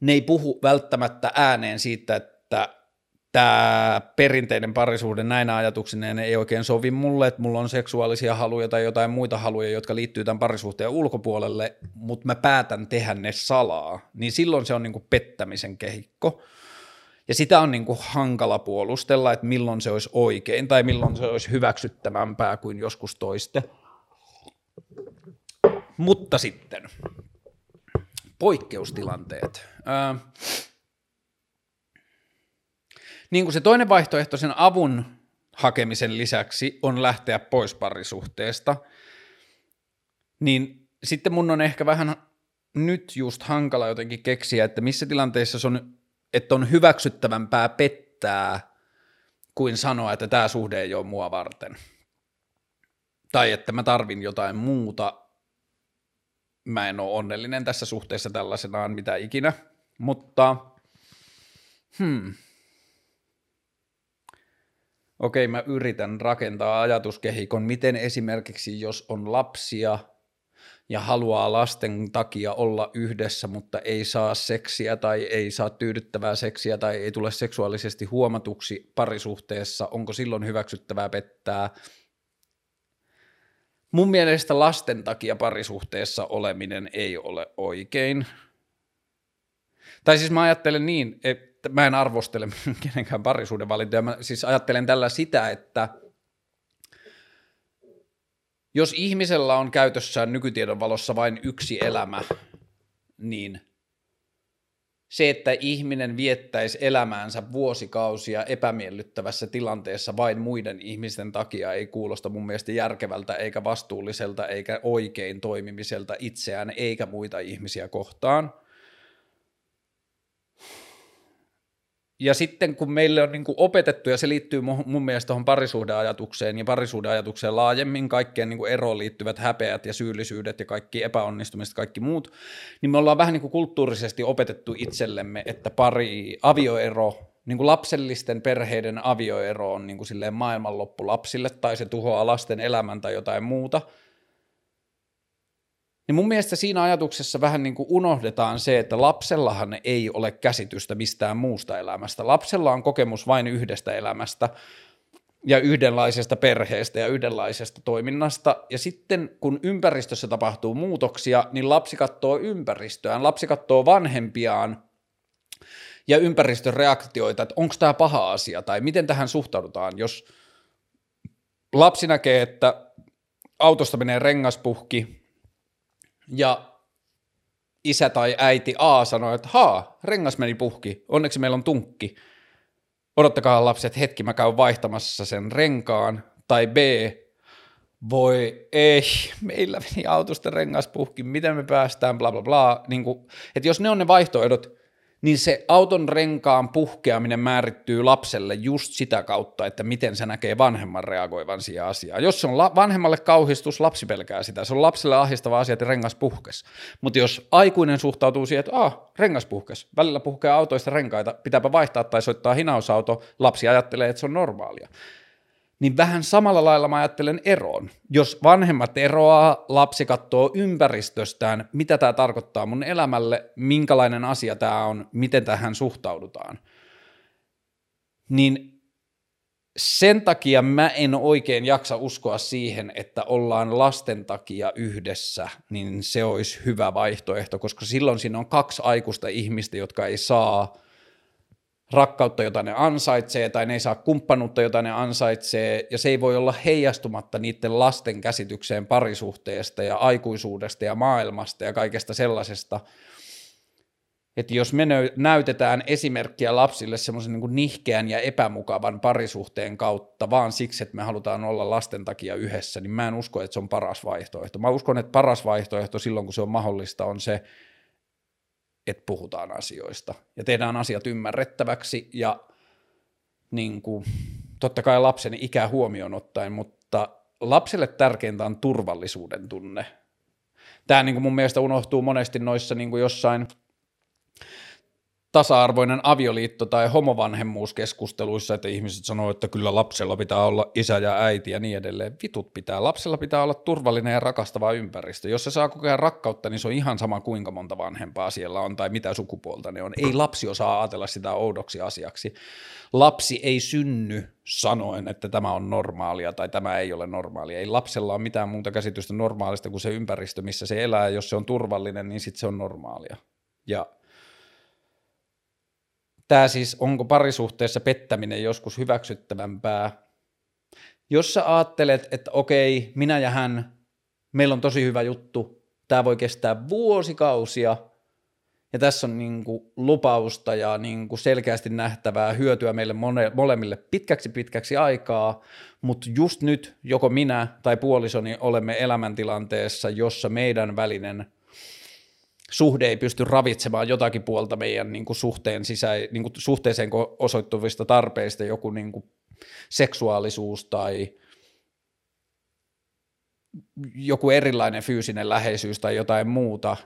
A: Ne ei puhu välttämättä ääneen siitä, että tämä perinteinen parisuhde näinä ajatuksineen ei oikein sovi mulle, että mulla on seksuaalisia haluja tai jotain muita haluja, jotka liittyy tämän parisuhteen ulkopuolelle, mutta mä päätän tehdä ne salaa, niin silloin se on niin kuin pettämisen kehikko. Ja sitä on niin kuin hankala puolustella, että milloin se olisi oikein tai milloin se olisi hyväksyttävämpää kuin joskus toiste. Mutta sitten poikkeustilanteet. Ää, niin kuin se toinen vaihtoehto sen avun hakemisen lisäksi on lähteä pois parisuhteesta, niin sitten mun on ehkä vähän nyt just hankala jotenkin keksiä, että missä tilanteissa se on että on hyväksyttävämpää pettää kuin sanoa, että tämä suhde ei ole mua varten. Tai että mä tarvin jotain muuta. Mä en ole onnellinen tässä suhteessa tällaisenaan mitä ikinä, mutta hmm. Okei, mä yritän rakentaa ajatuskehikon, miten esimerkiksi jos on lapsia – ja haluaa lasten takia olla yhdessä, mutta ei saa seksiä tai ei saa tyydyttävää seksiä tai ei tule seksuaalisesti huomatuksi parisuhteessa, onko silloin hyväksyttävää pettää? Mun mielestä lasten takia parisuhteessa oleminen ei ole oikein. Tai siis mä ajattelen niin, että mä en arvostele kenenkään parisuuden valintoja, mä siis ajattelen tällä sitä, että – jos ihmisellä on käytössään nykytiedon valossa vain yksi elämä, niin se, että ihminen viettäisi elämäänsä vuosikausia epämiellyttävässä tilanteessa vain muiden ihmisten takia ei kuulosta mun mielestä järkevältä eikä vastuulliselta eikä oikein toimimiselta itseään eikä muita ihmisiä kohtaan. Ja sitten kun meille on niin kuin opetettu, ja se liittyy mun, mielestä tuohon parisuhdeajatukseen ja parisuhdeajatukseen laajemmin, kaikkeen niin kuin eroon liittyvät häpeät ja syyllisyydet ja kaikki epäonnistumiset, kaikki muut, niin me ollaan vähän niin kuin kulttuurisesti opetettu itsellemme, että pari avioero, niin kuin lapsellisten perheiden avioero on niin kuin silleen maailmanloppu lapsille, tai se tuhoaa lasten elämän tai jotain muuta – niin mun mielestä siinä ajatuksessa vähän niin kuin unohdetaan se, että lapsellahan ei ole käsitystä mistään muusta elämästä. Lapsella on kokemus vain yhdestä elämästä ja yhdenlaisesta perheestä ja yhdenlaisesta toiminnasta. Ja sitten kun ympäristössä tapahtuu muutoksia, niin lapsi katsoo ympäristöään, lapsi katsoo vanhempiaan ja ympäristön reaktioita, että onko tämä paha asia tai miten tähän suhtaudutaan. Jos lapsi näkee, että autosta menee rengaspuhki, ja isä tai äiti A sanoi, että haa, rengas meni puhki, onneksi meillä on tunkki. Odottakaa lapset hetki, mä käyn vaihtamassa sen renkaan. Tai B, voi ei, meillä meni autosta rengas puhki, miten me päästään, bla bla bla. Niin kuin, että jos ne on ne vaihtoehdot, niin se auton renkaan puhkeaminen määrittyy lapselle just sitä kautta, että miten se näkee vanhemman reagoivan siihen asiaan. Jos se on la- vanhemmalle kauhistus, lapsi pelkää sitä. Se on lapselle ahistava asia, että rengas puhkes. Mutta jos aikuinen suhtautuu siihen, että ah, rengas puhkes, välillä puhkee autoista renkaita, pitääpä vaihtaa tai soittaa hinausauto, lapsi ajattelee, että se on normaalia niin vähän samalla lailla mä ajattelen eroon. Jos vanhemmat eroaa, lapsi katsoo ympäristöstään, mitä tämä tarkoittaa mun elämälle, minkälainen asia tämä on, miten tähän suhtaudutaan, niin sen takia mä en oikein jaksa uskoa siihen, että ollaan lasten takia yhdessä, niin se olisi hyvä vaihtoehto, koska silloin siinä on kaksi aikuista ihmistä, jotka ei saa – rakkautta, jota ne ansaitsee, tai ne ei saa kumppanuutta, jota ne ansaitsee, ja se ei voi olla heijastumatta niiden lasten käsitykseen parisuhteesta ja aikuisuudesta ja maailmasta ja kaikesta sellaisesta, että jos me näytetään esimerkkiä lapsille semmoisen niin nihkeän ja epämukavan parisuhteen kautta vaan siksi, että me halutaan olla lasten takia yhdessä, niin mä en usko, että se on paras vaihtoehto. Mä uskon, että paras vaihtoehto silloin, kun se on mahdollista, on se, että puhutaan asioista ja tehdään asiat ymmärrettäväksi ja niin kuin, totta kai lapsen ikä huomioon ottaen, mutta lapselle tärkeintä on turvallisuuden tunne. Tämä niin kuin mun mielestä unohtuu monesti noissa niin kuin jossain – tasa-arvoinen avioliitto tai homovanhemmuuskeskusteluissa, että ihmiset sanoo, että kyllä lapsella pitää olla isä ja äiti ja niin edelleen. Vitut pitää. Lapsella pitää olla turvallinen ja rakastava ympäristö. Jos se saa kokea rakkautta, niin se on ihan sama kuinka monta vanhempaa siellä on tai mitä sukupuolta ne on. Ei lapsi osaa ajatella sitä oudoksi asiaksi. Lapsi ei synny sanoen, että tämä on normaalia tai tämä ei ole normaalia. Ei lapsella ole mitään muuta käsitystä normaalista kuin se ympäristö, missä se elää. Jos se on turvallinen, niin sitten se on normaalia. Ja tämä siis, onko parisuhteessa pettäminen joskus hyväksyttävämpää. Jos sä ajattelet, että okei, minä ja hän, meillä on tosi hyvä juttu, tämä voi kestää vuosikausia, ja tässä on niin kuin lupausta ja niin kuin selkeästi nähtävää hyötyä meille molemmille pitkäksi pitkäksi aikaa, mutta just nyt joko minä tai puolisoni olemme elämäntilanteessa, jossa meidän välinen – suhde ei pysty ravitsemaan jotakin puolta meidän niin kuin suhteen sisä, niin kuin suhteeseen osoittuvista tarpeista, joku niin kuin seksuaalisuus tai joku erilainen fyysinen läheisyys tai jotain muuta,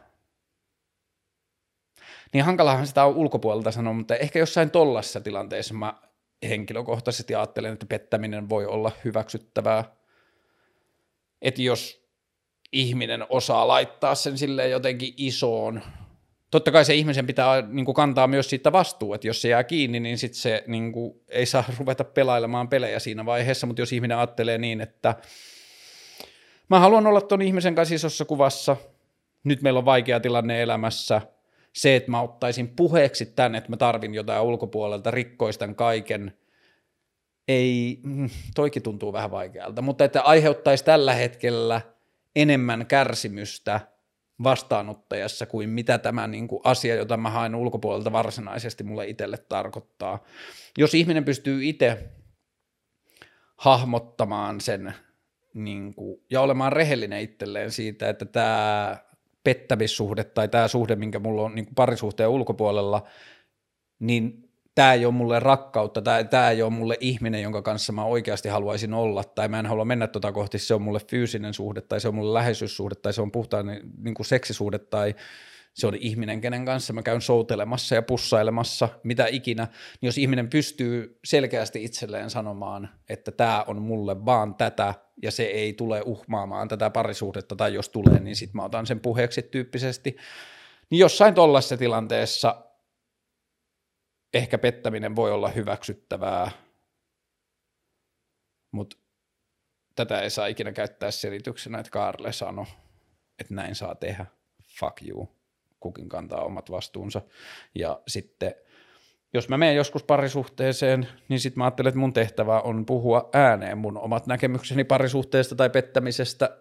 A: niin hankalahan sitä on ulkopuolelta sanoa, mutta ehkä jossain tollassa tilanteessa mä henkilökohtaisesti ajattelen, että pettäminen voi olla hyväksyttävää. Että jos ihminen osaa laittaa sen silleen jotenkin isoon. Totta kai se ihmisen pitää niin kuin kantaa myös siitä vastuu, että jos se jää kiinni, niin sitten se niin kuin, ei saa ruveta pelailemaan pelejä siinä vaiheessa, mutta jos ihminen ajattelee niin, että mä haluan olla ton ihmisen kanssa isossa kuvassa, nyt meillä on vaikea tilanne elämässä, se, että mä ottaisin puheeksi tänne, että mä tarvin jotain ulkopuolelta, rikkoistan kaiken, ei, mm, toikin tuntuu vähän vaikealta, mutta että aiheuttaisi tällä hetkellä – enemmän kärsimystä vastaanottajassa kuin mitä tämä niin kuin asia, jota mä haen ulkopuolelta varsinaisesti mulle itselle tarkoittaa. Jos ihminen pystyy itse hahmottamaan sen niin kuin, ja olemaan rehellinen itselleen siitä, että tämä pettävissuhde tai tämä suhde, minkä mulla on niin kuin parisuhteen ulkopuolella, niin tämä ei ole mulle rakkautta, tämä, tämä ei ole mulle ihminen, jonka kanssa mä oikeasti haluaisin olla, tai mä en halua mennä tuota kohti, se on mulle fyysinen suhde, tai se on mulle läheisyyssuhde, tai se on puhtaan niin kuin seksisuhde, tai se on ihminen, kenen kanssa mä käyn soutelemassa ja pussailemassa, mitä ikinä, niin jos ihminen pystyy selkeästi itselleen sanomaan, että tämä on mulle vaan tätä, ja se ei tule uhmaamaan tätä parisuhdetta, tai jos tulee, niin sitten mä otan sen puheeksi tyyppisesti, niin jossain tuollaisessa tilanteessa ehkä pettäminen voi olla hyväksyttävää, mutta tätä ei saa ikinä käyttää selityksenä, että Kaarle sanoi, että näin saa tehdä. Fuck you. Kukin kantaa omat vastuunsa. Ja sitten jos mä menen joskus parisuhteeseen, niin sitten mä ajattelen, että mun tehtävä on puhua ääneen mun omat näkemykseni parisuhteesta tai pettämisestä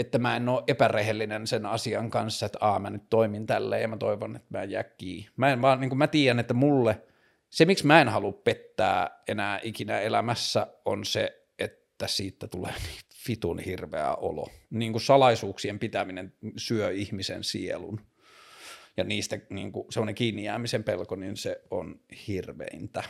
A: että mä en ole epärehellinen sen asian kanssa, että aa mä nyt toimin tälleen ja mä toivon, että mä jää kiinni. Mä, en vaan, niin mä tiedän, että mulle se, miksi mä en halua pettää enää ikinä elämässä, on se, että siitä tulee niin fitun hirveä olo. Niin kuin salaisuuksien pitäminen syö ihmisen sielun. Ja niistä niin kuin, semmoinen kiinni jäämisen pelko, niin se on hirveintä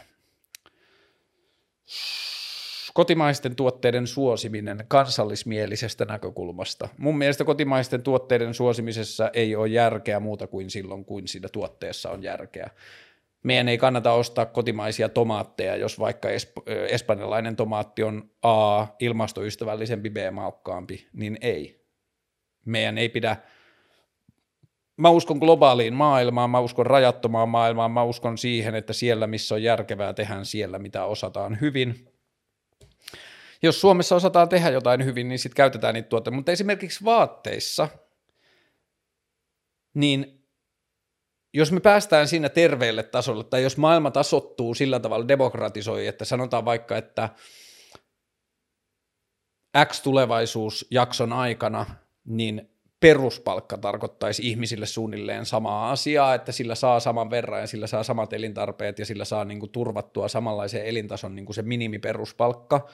A: kotimaisten tuotteiden suosiminen kansallismielisestä näkökulmasta. Mun mielestä kotimaisten tuotteiden suosimisessa ei ole järkeä muuta kuin silloin, kun siinä tuotteessa on järkeä. Meidän ei kannata ostaa kotimaisia tomaatteja, jos vaikka esp- espanjalainen tomaatti on A, ilmastoystävällisempi, B, maukkaampi, niin ei. Meidän ei pidä Mä uskon globaaliin maailmaan, mä uskon rajattomaan maailmaan, mä uskon siihen, että siellä missä on järkevää tehdään siellä, mitä osataan hyvin, jos Suomessa osataan tehdä jotain hyvin, niin sitten käytetään niitä tuotteita. Mutta esimerkiksi vaatteissa, niin jos me päästään siinä terveelle tasolle, tai jos maailma tasottuu sillä tavalla demokratisoi, että sanotaan vaikka, että X-tulevaisuusjakson aikana, niin peruspalkka tarkoittaisi ihmisille suunnilleen samaa asiaa, että sillä saa saman verran ja sillä saa samat elintarpeet ja sillä saa niin kuin turvattua samanlaisen elintason niin kuin se minimiperuspalkka,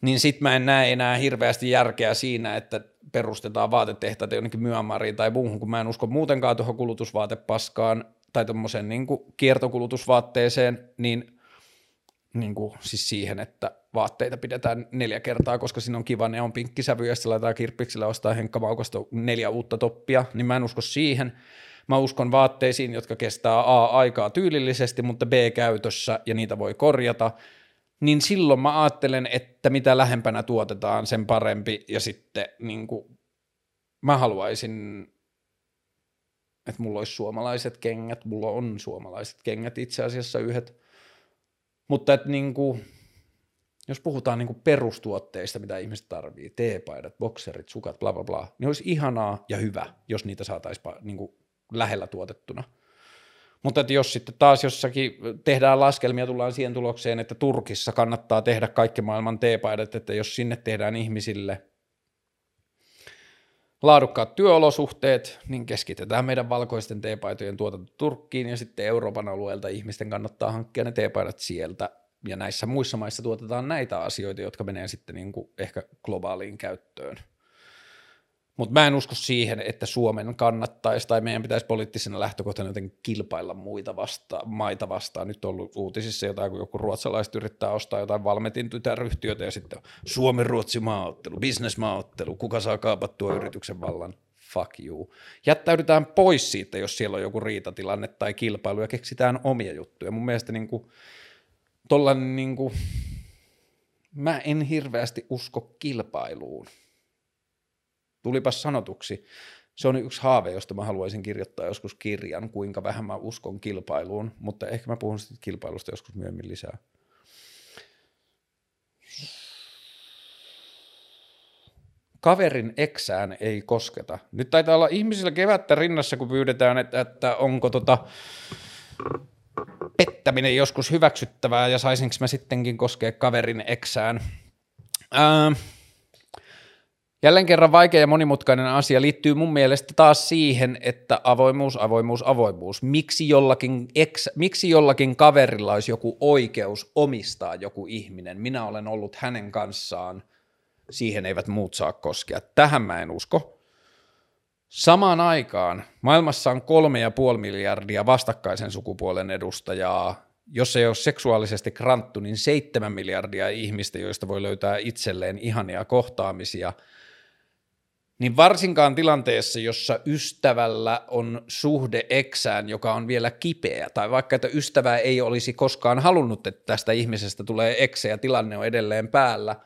A: niin sit mä en näe enää hirveästi järkeä siinä, että perustetaan vaatetehtaita jonnekin Myanmariin tai muuhun, kun mä en usko muutenkaan tuohon kulutusvaatepaskaan tai tuommoiseen niin kiertokulutusvaatteeseen, niin, niin kuin, siis siihen, että vaatteita pidetään neljä kertaa, koska siinä on kiva, ne on pinkkisävy, ja sitten laitetaan kirppiksellä ostaa henkkamaukasta neljä uutta toppia, niin mä en usko siihen. Mä uskon vaatteisiin, jotka kestää A aikaa tyylillisesti, mutta B käytössä, ja niitä voi korjata, niin silloin mä ajattelen, että mitä lähempänä tuotetaan, sen parempi, ja sitten niin kuin, mä haluaisin, että mulla olisi suomalaiset kengät, mulla on suomalaiset kengät itse asiassa yhdet, mutta että niin kuin, jos puhutaan niin kuin perustuotteista, mitä ihmiset tarvii, teepaidat, bokserit, sukat, bla bla bla, niin olisi ihanaa ja hyvä, jos niitä saataisiin niin lähellä tuotettuna – mutta että jos sitten taas jossakin tehdään laskelmia, tullaan siihen tulokseen, että Turkissa kannattaa tehdä kaikki maailman teepaidat, että jos sinne tehdään ihmisille laadukkaat työolosuhteet, niin keskitetään meidän valkoisten teepaitojen tuotanto Turkkiin ja sitten Euroopan alueelta ihmisten kannattaa hankkia ne teepaidat sieltä. Ja näissä muissa maissa tuotetaan näitä asioita, jotka menee sitten niin kuin ehkä globaaliin käyttöön. Mutta mä en usko siihen, että Suomen kannattaisi tai meidän pitäisi poliittisena lähtökohtana jotenkin kilpailla muita vasta, maita vastaan. Nyt on ollut uutisissa jotain, kun joku ruotsalaiset yrittää ostaa jotain Valmetin tytäryhtiötä ja sitten Suomen-Ruotsi maaottelu, bisnesmaaottelu, kuka saa kaapattua yrityksen vallan. Fuck you. Jättäydytään pois siitä, jos siellä on joku riitatilanne tai kilpailu ja keksitään omia juttuja. Mun mielestä niin kuin, tollanen niin kuin, mä en hirveästi usko kilpailuun tulipas sanotuksi. Se on yksi haave, josta mä haluaisin kirjoittaa joskus kirjan, kuinka vähän mä uskon kilpailuun, mutta ehkä mä puhun sitten kilpailusta joskus myöhemmin lisää. Kaverin eksään ei kosketa. Nyt taitaa olla ihmisillä kevättä rinnassa, kun pyydetään, että, että onko tota pettäminen joskus hyväksyttävää ja saisinko mä sittenkin koskea kaverin eksään. Ää, Jälleen kerran vaikea ja monimutkainen asia liittyy mun mielestä taas siihen, että avoimuus, avoimuus, avoimuus. Miksi jollakin, ex, miksi jollakin kaverilla olisi joku oikeus omistaa joku ihminen? Minä olen ollut hänen kanssaan, siihen eivät muut saa koskea. Tähän mä en usko. Samaan aikaan maailmassa on kolme ja puoli miljardia vastakkaisen sukupuolen edustajaa, jos ei ole seksuaalisesti kranttu, niin seitsemän miljardia ihmistä, joista voi löytää itselleen ihania kohtaamisia – niin varsinkaan tilanteessa, jossa ystävällä on suhde eksään, joka on vielä kipeä, tai vaikka että ystävä ei olisi koskaan halunnut, että tästä ihmisestä tulee ekse ja tilanne on edelleen päällä,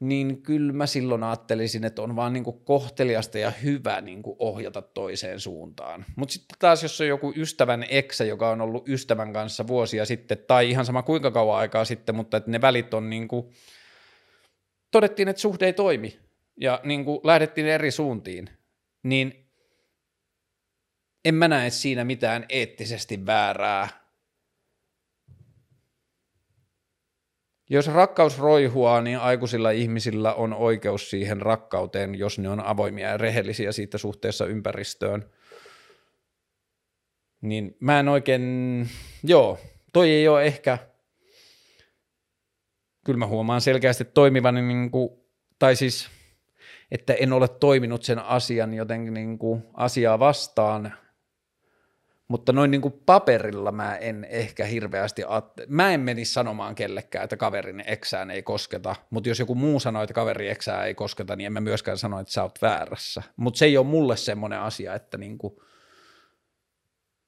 A: niin kyllä mä silloin ajattelisin, että on vaan niin kuin kohteliasta ja hyvä niin kuin ohjata toiseen suuntaan. Mutta sitten taas, jos on joku ystävän eksä, joka on ollut ystävän kanssa vuosia sitten, tai ihan sama kuinka kauan aikaa sitten, mutta että ne välit on niin kuin, todettiin, että suhde ei toimi, ja niin kuin lähdettiin eri suuntiin, niin en mä näe siinä mitään eettisesti väärää. Jos rakkaus roihuaa, niin aikuisilla ihmisillä on oikeus siihen rakkauteen, jos ne on avoimia ja rehellisiä siitä suhteessa ympäristöön. Niin mä en oikein, joo, toi ei ole ehkä, kyllä mä huomaan selkeästi toimivan, niin kuin, tai siis – että en ole toiminut sen asian jotenkin niin kuin asiaa vastaan, mutta noin niin kuin paperilla mä en ehkä hirveästi, ajattele. mä en menisi sanomaan kellekään, että kaverin eksään ei kosketa, mutta jos joku muu sanoo, että kaveri eksää ei kosketa, niin en mä myöskään sano, että sä oot väärässä. Mutta se ei ole mulle semmoinen asia, että niin kuin,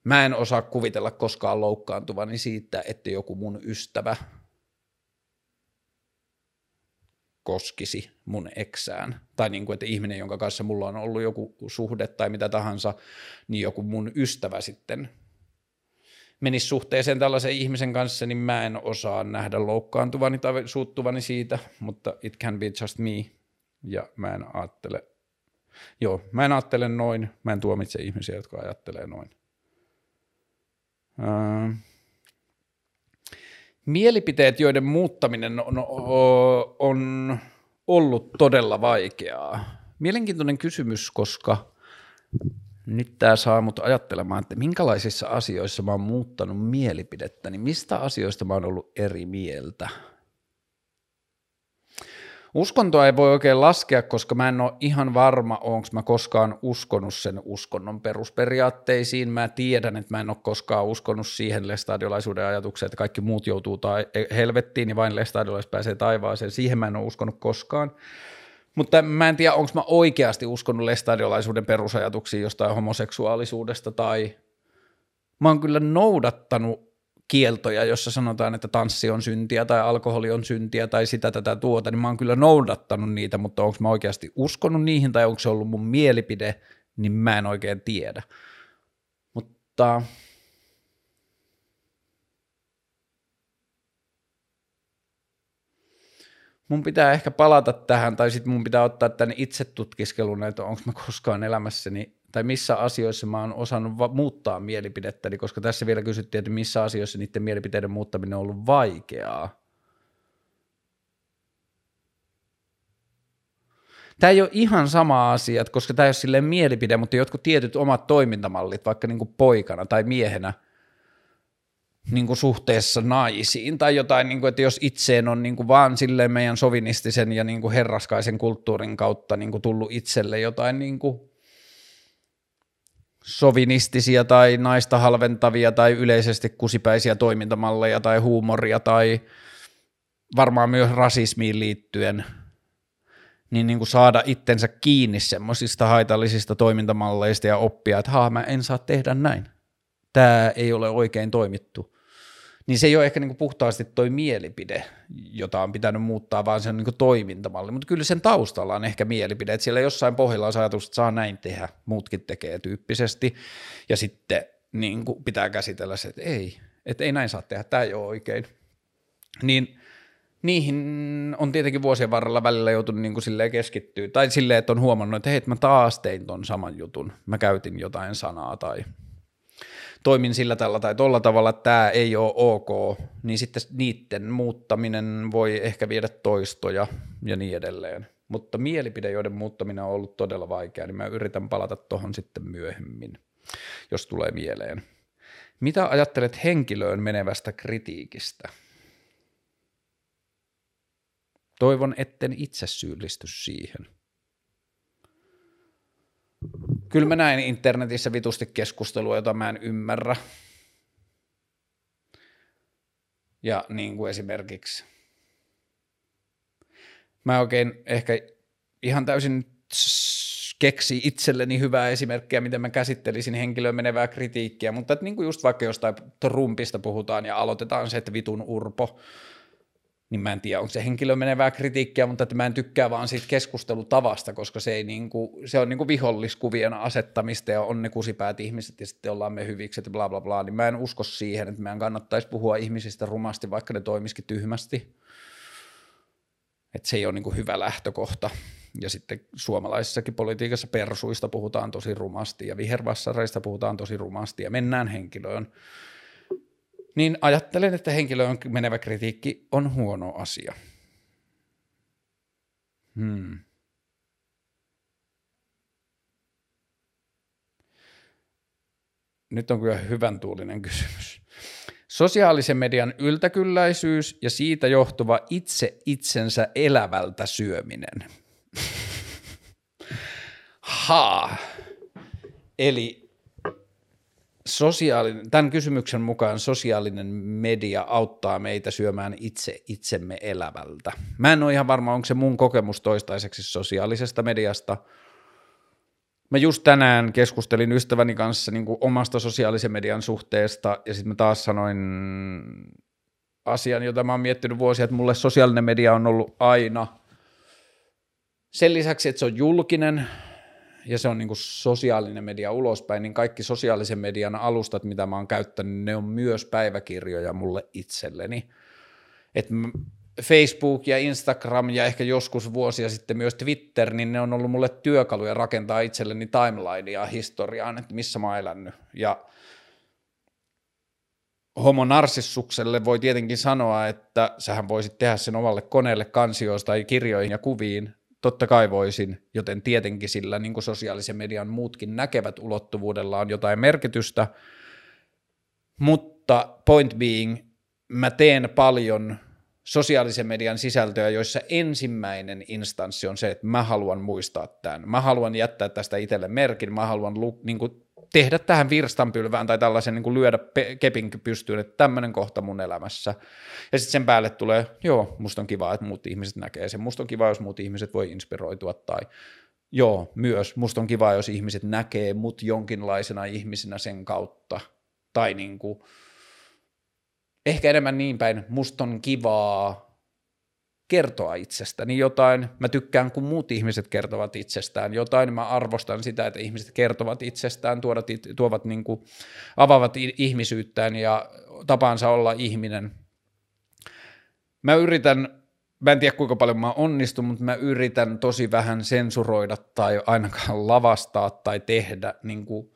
A: mä en osaa kuvitella koskaan loukkaantuvani siitä, että joku mun ystävä – koskisi mun eksään. Tai niin kuin, että ihminen, jonka kanssa mulla on ollut joku suhde tai mitä tahansa, niin joku mun ystävä sitten menisi suhteeseen tällaisen ihmisen kanssa, niin mä en osaa nähdä loukkaantuvani tai suuttuvani siitä, mutta it can be just me. Ja mä en ajattele, joo, mä en ajattele noin, mä en tuomitse ihmisiä, jotka ajattelee noin. Öö, Mielipiteet, joiden muuttaminen on, on ollut todella vaikeaa. Mielenkiintoinen kysymys, koska nyt tämä saa mut ajattelemaan, että minkälaisissa asioissa mä oon muuttanut mielipidettä, niin mistä asioista mä oon ollut eri mieltä – Uskontoa ei voi oikein laskea, koska mä en ole ihan varma, onko mä koskaan uskonut sen uskonnon perusperiaatteisiin. Mä tiedän, että mä en ole koskaan uskonut siihen lestadiolaisuuden ajatukseen, että kaikki muut joutuu tai helvettiin, niin vain lestadiolaiset pääsee taivaaseen. Siihen mä en ole uskonut koskaan. Mutta mä en tiedä, onko mä oikeasti uskonut lestadiolaisuuden perusajatuksiin jostain homoseksuaalisuudesta tai mä oon kyllä noudattanut kieltoja, jossa sanotaan, että tanssi on syntiä tai alkoholi on syntiä tai sitä tätä tuota, niin mä oon kyllä noudattanut niitä, mutta onko mä oikeasti uskonut niihin tai onko se ollut mun mielipide, niin mä en oikein tiedä. Mutta mun pitää ehkä palata tähän, tai sitten mun pitää ottaa tänne itse tutkiskelun, että onko mä koskaan elämässäni tai missä asioissa mä oon osannut va- muuttaa mielipidettäni, koska tässä vielä kysyttiin, että missä asioissa niiden mielipiteiden muuttaminen on ollut vaikeaa. Tämä ei ole ihan sama asia, koska tämä ei ole silleen mielipide, mutta jotkut tietyt omat toimintamallit, vaikka niin kuin poikana tai miehenä, niin kuin suhteessa naisiin tai jotain, niin kuin, että jos itseen on niin kuin vaan silleen meidän sovinistisen ja niin kuin herraskaisen kulttuurin kautta niin kuin tullut itselle jotain niin kuin sovinistisia tai naista halventavia tai yleisesti kusipäisiä toimintamalleja tai huumoria tai varmaan myös rasismiin liittyen, niin, niin kuin saada itsensä kiinni semmoisista haitallisista toimintamalleista ja oppia, että haa, mä en saa tehdä näin. Tämä ei ole oikein toimittu niin se ei ole ehkä niin kuin puhtaasti toi mielipide, jota on pitänyt muuttaa, vaan se on niin kuin toimintamalli. Mutta kyllä sen taustalla on ehkä mielipide, että siellä jossain pohjalla on ajatus, että saa näin tehdä, muutkin tekee tyyppisesti, ja sitten niin kuin pitää käsitellä se, että ei, että ei näin saa tehdä, tämä ei ole oikein. Niin niihin on tietenkin vuosien varrella välillä joutunut niin kuin silleen keskittyä, tai silleen, että on huomannut, että hei, että mä taas tein ton saman jutun, mä käytin jotain sanaa tai toimin sillä tällä tai tolla tavalla, että tämä ei ole ok, niin sitten niiden muuttaminen voi ehkä viedä toistoja ja niin edelleen. Mutta mielipide, joiden muuttaminen on ollut todella vaikeaa, niin mä yritän palata tuohon sitten myöhemmin, jos tulee mieleen. Mitä ajattelet henkilöön menevästä kritiikistä? Toivon, etten itse syyllisty siihen. Kyllä mä näin internetissä vitusti keskustelua, jota mä en ymmärrä. Ja niin kuin esimerkiksi, mä oikein ehkä ihan täysin keksi itselleni hyvää esimerkkiä, miten mä käsittelisin henkilöön menevää kritiikkiä, mutta että niin kuin just vaikka jostain Trumpista puhutaan ja aloitetaan se, että vitun urpo, niin mä en tiedä, onko se henkilö menevää kritiikkiä, mutta että mä en tykkää vaan siitä keskustelutavasta, koska se, ei niin kuin, se on niin kuin viholliskuvien asettamista ja on ne kusipäät ihmiset ja sitten ollaan me hyvikset ja bla bla bla, niin mä en usko siihen, että meidän kannattaisi puhua ihmisistä rumasti, vaikka ne toimisikin tyhmästi. Että se ei ole niin kuin hyvä lähtökohta. Ja sitten suomalaisessakin politiikassa persuista puhutaan tosi rumasti ja vihervassareista puhutaan tosi rumasti ja mennään henkilöön niin ajattelen, että henkilöön menevä kritiikki on huono asia. Hmm. Nyt on kyllä hyvän tuulinen kysymys. Sosiaalisen median yltäkylläisyys ja siitä johtuva itse itsensä elävältä syöminen. ha. Eli sosiaalinen, tämän kysymyksen mukaan sosiaalinen media auttaa meitä syömään itse itsemme elävältä. Mä en ole ihan varma, onko se mun kokemus toistaiseksi sosiaalisesta mediasta. Mä just tänään keskustelin ystäväni kanssa niin kuin omasta sosiaalisen median suhteesta ja sitten mä taas sanoin asian, jota mä oon miettinyt vuosia, että mulle sosiaalinen media on ollut aina sen lisäksi, että se on julkinen, ja se on niin kuin sosiaalinen media ulospäin, niin kaikki sosiaalisen median alustat, mitä mä oon käyttänyt, ne on myös päiväkirjoja mulle itselleni. Et Facebook ja Instagram ja ehkä joskus vuosia sitten myös Twitter, niin ne on ollut mulle työkaluja rakentaa itselleni timelinea historiaan, että missä mä oon elänyt. Ja homo narsissukselle voi tietenkin sanoa, että sähän voisit tehdä sen omalle koneelle kansioista tai kirjoihin ja kuviin, Totta kai voisin, joten tietenkin sillä niin kuin sosiaalisen median muutkin näkevät ulottuvuudella on jotain merkitystä, mutta point being, mä teen paljon sosiaalisen median sisältöä, joissa ensimmäinen instanssi on se, että mä haluan muistaa tämän. Mä haluan jättää tästä itselle merkin, mä haluan lu- niin kuin tehdä tähän virstanpylvään tai tällaisen niin kuin lyödä pe- kepin pystyyn, että tämmöinen kohta mun elämässä. Ja sitten sen päälle tulee, joo, musta on kiva, että muut ihmiset näkee sen, musta on kiva, jos muut ihmiset voi inspiroitua tai joo, myös musta on kiva, jos ihmiset näkee mut jonkinlaisena ihmisenä sen kautta. Tai niin kuin, ehkä enemmän niin päin, musta on kivaa kertoa itsestäni jotain. Mä tykkään, kun muut ihmiset kertovat itsestään jotain. Mä arvostan sitä, että ihmiset kertovat itsestään, tuovat, tuovat niin kuin, avaavat ihmisyyttään ja tapaansa olla ihminen. Mä yritän, mä en tiedä kuinka paljon mä onnistun, mutta mä yritän tosi vähän sensuroida tai ainakaan lavastaa tai tehdä niin kuin,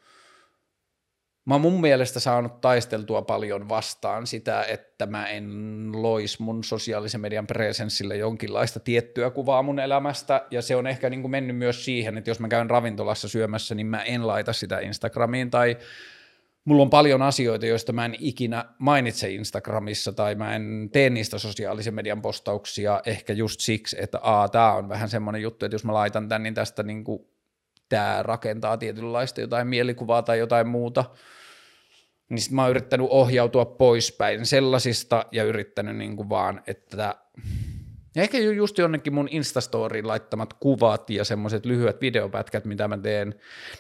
A: mä oon mun mielestä saanut taisteltua paljon vastaan sitä, että mä en lois mun sosiaalisen median presenssille jonkinlaista tiettyä kuvaa mun elämästä, ja se on ehkä niin kuin mennyt myös siihen, että jos mä käyn ravintolassa syömässä, niin mä en laita sitä Instagramiin, tai mulla on paljon asioita, joista mä en ikinä mainitse Instagramissa, tai mä en tee niistä sosiaalisen median postauksia ehkä just siksi, että aa, tää on vähän semmoinen juttu, että jos mä laitan tän, niin tästä niin kuin tämä rakentaa tietynlaista jotain mielikuvaa tai jotain muuta, niin sitten mä oon yrittänyt ohjautua poispäin sellaisista ja yrittänyt niin kuin vaan, että ja ehkä just jonnekin mun Instastoriin laittamat kuvat ja semmoiset lyhyet videopätkät, mitä mä teen,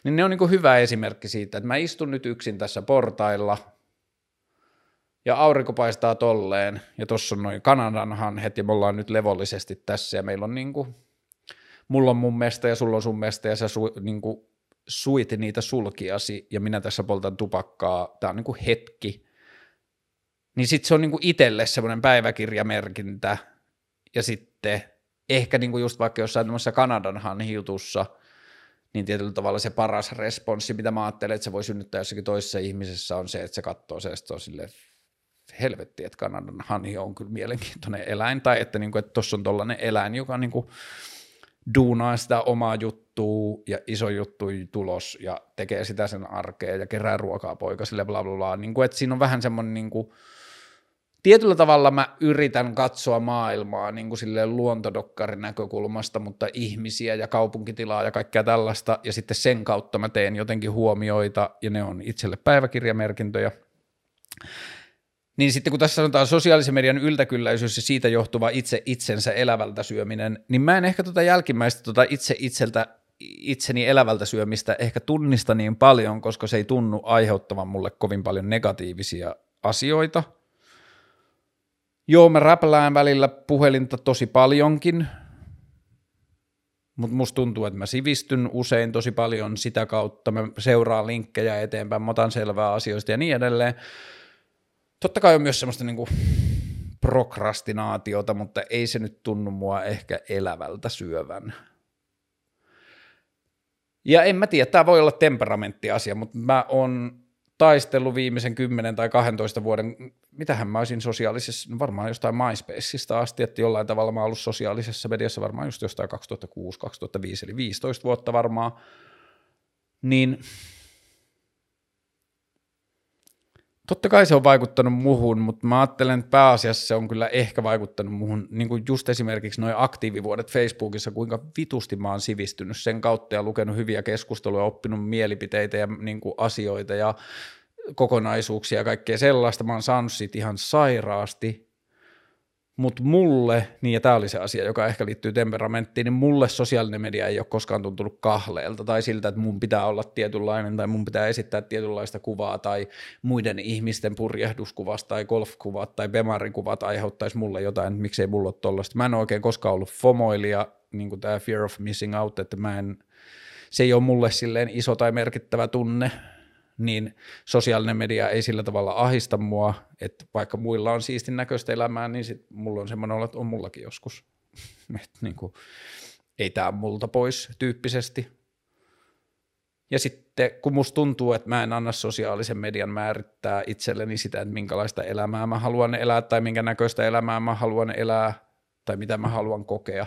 A: niin ne on niin kuin hyvä esimerkki siitä, että mä istun nyt yksin tässä portailla ja aurinko paistaa tolleen ja tuossa on noin Kanadan hanhet ja me ollaan nyt levollisesti tässä ja meillä on niin kuin, mulla on mun mesta ja sulla on sun mesta ja sä su, niin kuin soit niitä sulkiasi ja minä tässä poltan tupakkaa, tämä on niin kuin hetki, niin sitten se on niin kuin itselle semmoinen päiväkirjamerkintä. Ja sitten ehkä niin kuin just vaikka jossain tämmöisessä Kanadan hanhiutussa, niin tietyllä tavalla se paras responssi, mitä mä ajattelen, että se voi synnyttää jossakin toisessa ihmisessä on se, että se katsoo se, että se on silleen, helvetti, että Kanadan hanhi on kyllä mielenkiintoinen eläin, tai että, niin kuin, että tuossa on tollainen eläin, joka niin kuin, duunaa sitä omaa juttua ja iso juttu tulos ja tekee sitä sen arkeen ja kerää ruokaa poikasille bla bla bla. Niin kuin, että siinä on vähän semmoinen niin kuin, tietyllä tavalla mä yritän katsoa maailmaa niin kuin silleen luontodokkarin näkökulmasta, mutta ihmisiä ja kaupunkitilaa ja kaikkea tällaista, ja sitten sen kautta mä teen jotenkin huomioita, ja ne on itselle päiväkirjamerkintöjä. Niin sitten kun tässä sanotaan sosiaalisen median yltäkylläisyys ja siitä johtuva itse itsensä elävältä syöminen, niin mä en ehkä tuota jälkimmäistä tuota itse itseltä itseni elävältä syömistä ehkä tunnista niin paljon, koska se ei tunnu aiheuttavan mulle kovin paljon negatiivisia asioita. Joo, mä räplään välillä puhelinta tosi paljonkin, mutta musta tuntuu, että mä sivistyn usein tosi paljon sitä kautta, mä seuraan linkkejä eteenpäin, mä otan selvää asioista ja niin edelleen. Totta kai on myös semmoista niinku prokrastinaatiota, mutta ei se nyt tunnu mua ehkä elävältä syövän. Ja en mä tiedä, tämä voi olla temperamenttiasia, mutta mä oon taistellut viimeisen 10 tai 12 vuoden, mitähän mä olisin sosiaalisessa, no varmaan jostain MySpaceista asti, että jollain tavalla mä oon ollut sosiaalisessa mediassa varmaan just jostain 2006-2005, eli 15 vuotta varmaan, niin – Totta kai se on vaikuttanut muhun, mutta mä ajattelen, että pääasiassa se on kyllä ehkä vaikuttanut muhun, niin kuin just esimerkiksi noin aktiivivuodet Facebookissa, kuinka vitusti mä oon sivistynyt sen kautta ja lukenut hyviä keskusteluja, oppinut mielipiteitä ja niin kuin asioita ja kokonaisuuksia ja kaikkea sellaista. Mä oon saanut siitä ihan sairaasti mutta mulle, niin ja tämä oli se asia, joka ehkä liittyy temperamenttiin, niin mulle sosiaalinen media ei ole koskaan tuntunut kahleelta tai siltä, että mun pitää olla tietynlainen tai mun pitää esittää tietynlaista kuvaa tai muiden ihmisten purjehduskuvasta tai golfkuvat tai bemarin aiheuttaisi mulle jotain, että miksei mulla ole tollaista. Mä en oikein koskaan ollut fomoilija, niin kuin tämä fear of missing out, että mä en, se ei ole mulle silleen iso tai merkittävä tunne, niin sosiaalinen media ei sillä tavalla ahista mua, että vaikka muilla on siistin näköistä elämää, niin sit mulla on semmoinen olo, että on mullakin joskus. että niin kuin, ei tämä multa pois tyyppisesti. Ja sitten kun musta tuntuu, että mä en anna sosiaalisen median määrittää itselleni sitä, että minkälaista elämää mä haluan elää tai minkä näköistä elämää mä haluan elää tai mitä mä haluan kokea,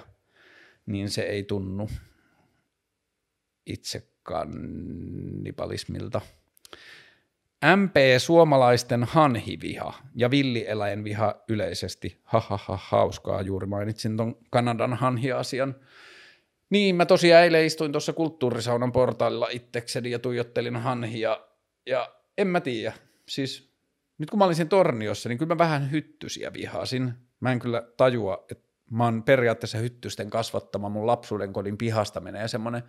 A: niin se ei tunnu itse kannibalismilta. MP suomalaisten hanhiviha ja villieläinviha yleisesti. Ha, ha, ha, hauskaa, juuri mainitsin ton Kanadan hanhiasian. Niin, mä tosiaan eilen istuin tuossa kulttuurisaunan portaalilla itsekseni ja tuijottelin hanhia ja en mä tiedä. Siis nyt kun mä olin siinä torniossa, niin kyllä mä vähän hyttysiä vihasin. Mä en kyllä tajua, että mä oon periaatteessa hyttysten kasvattama mun lapsuuden kodin pihasta menee semmoinen,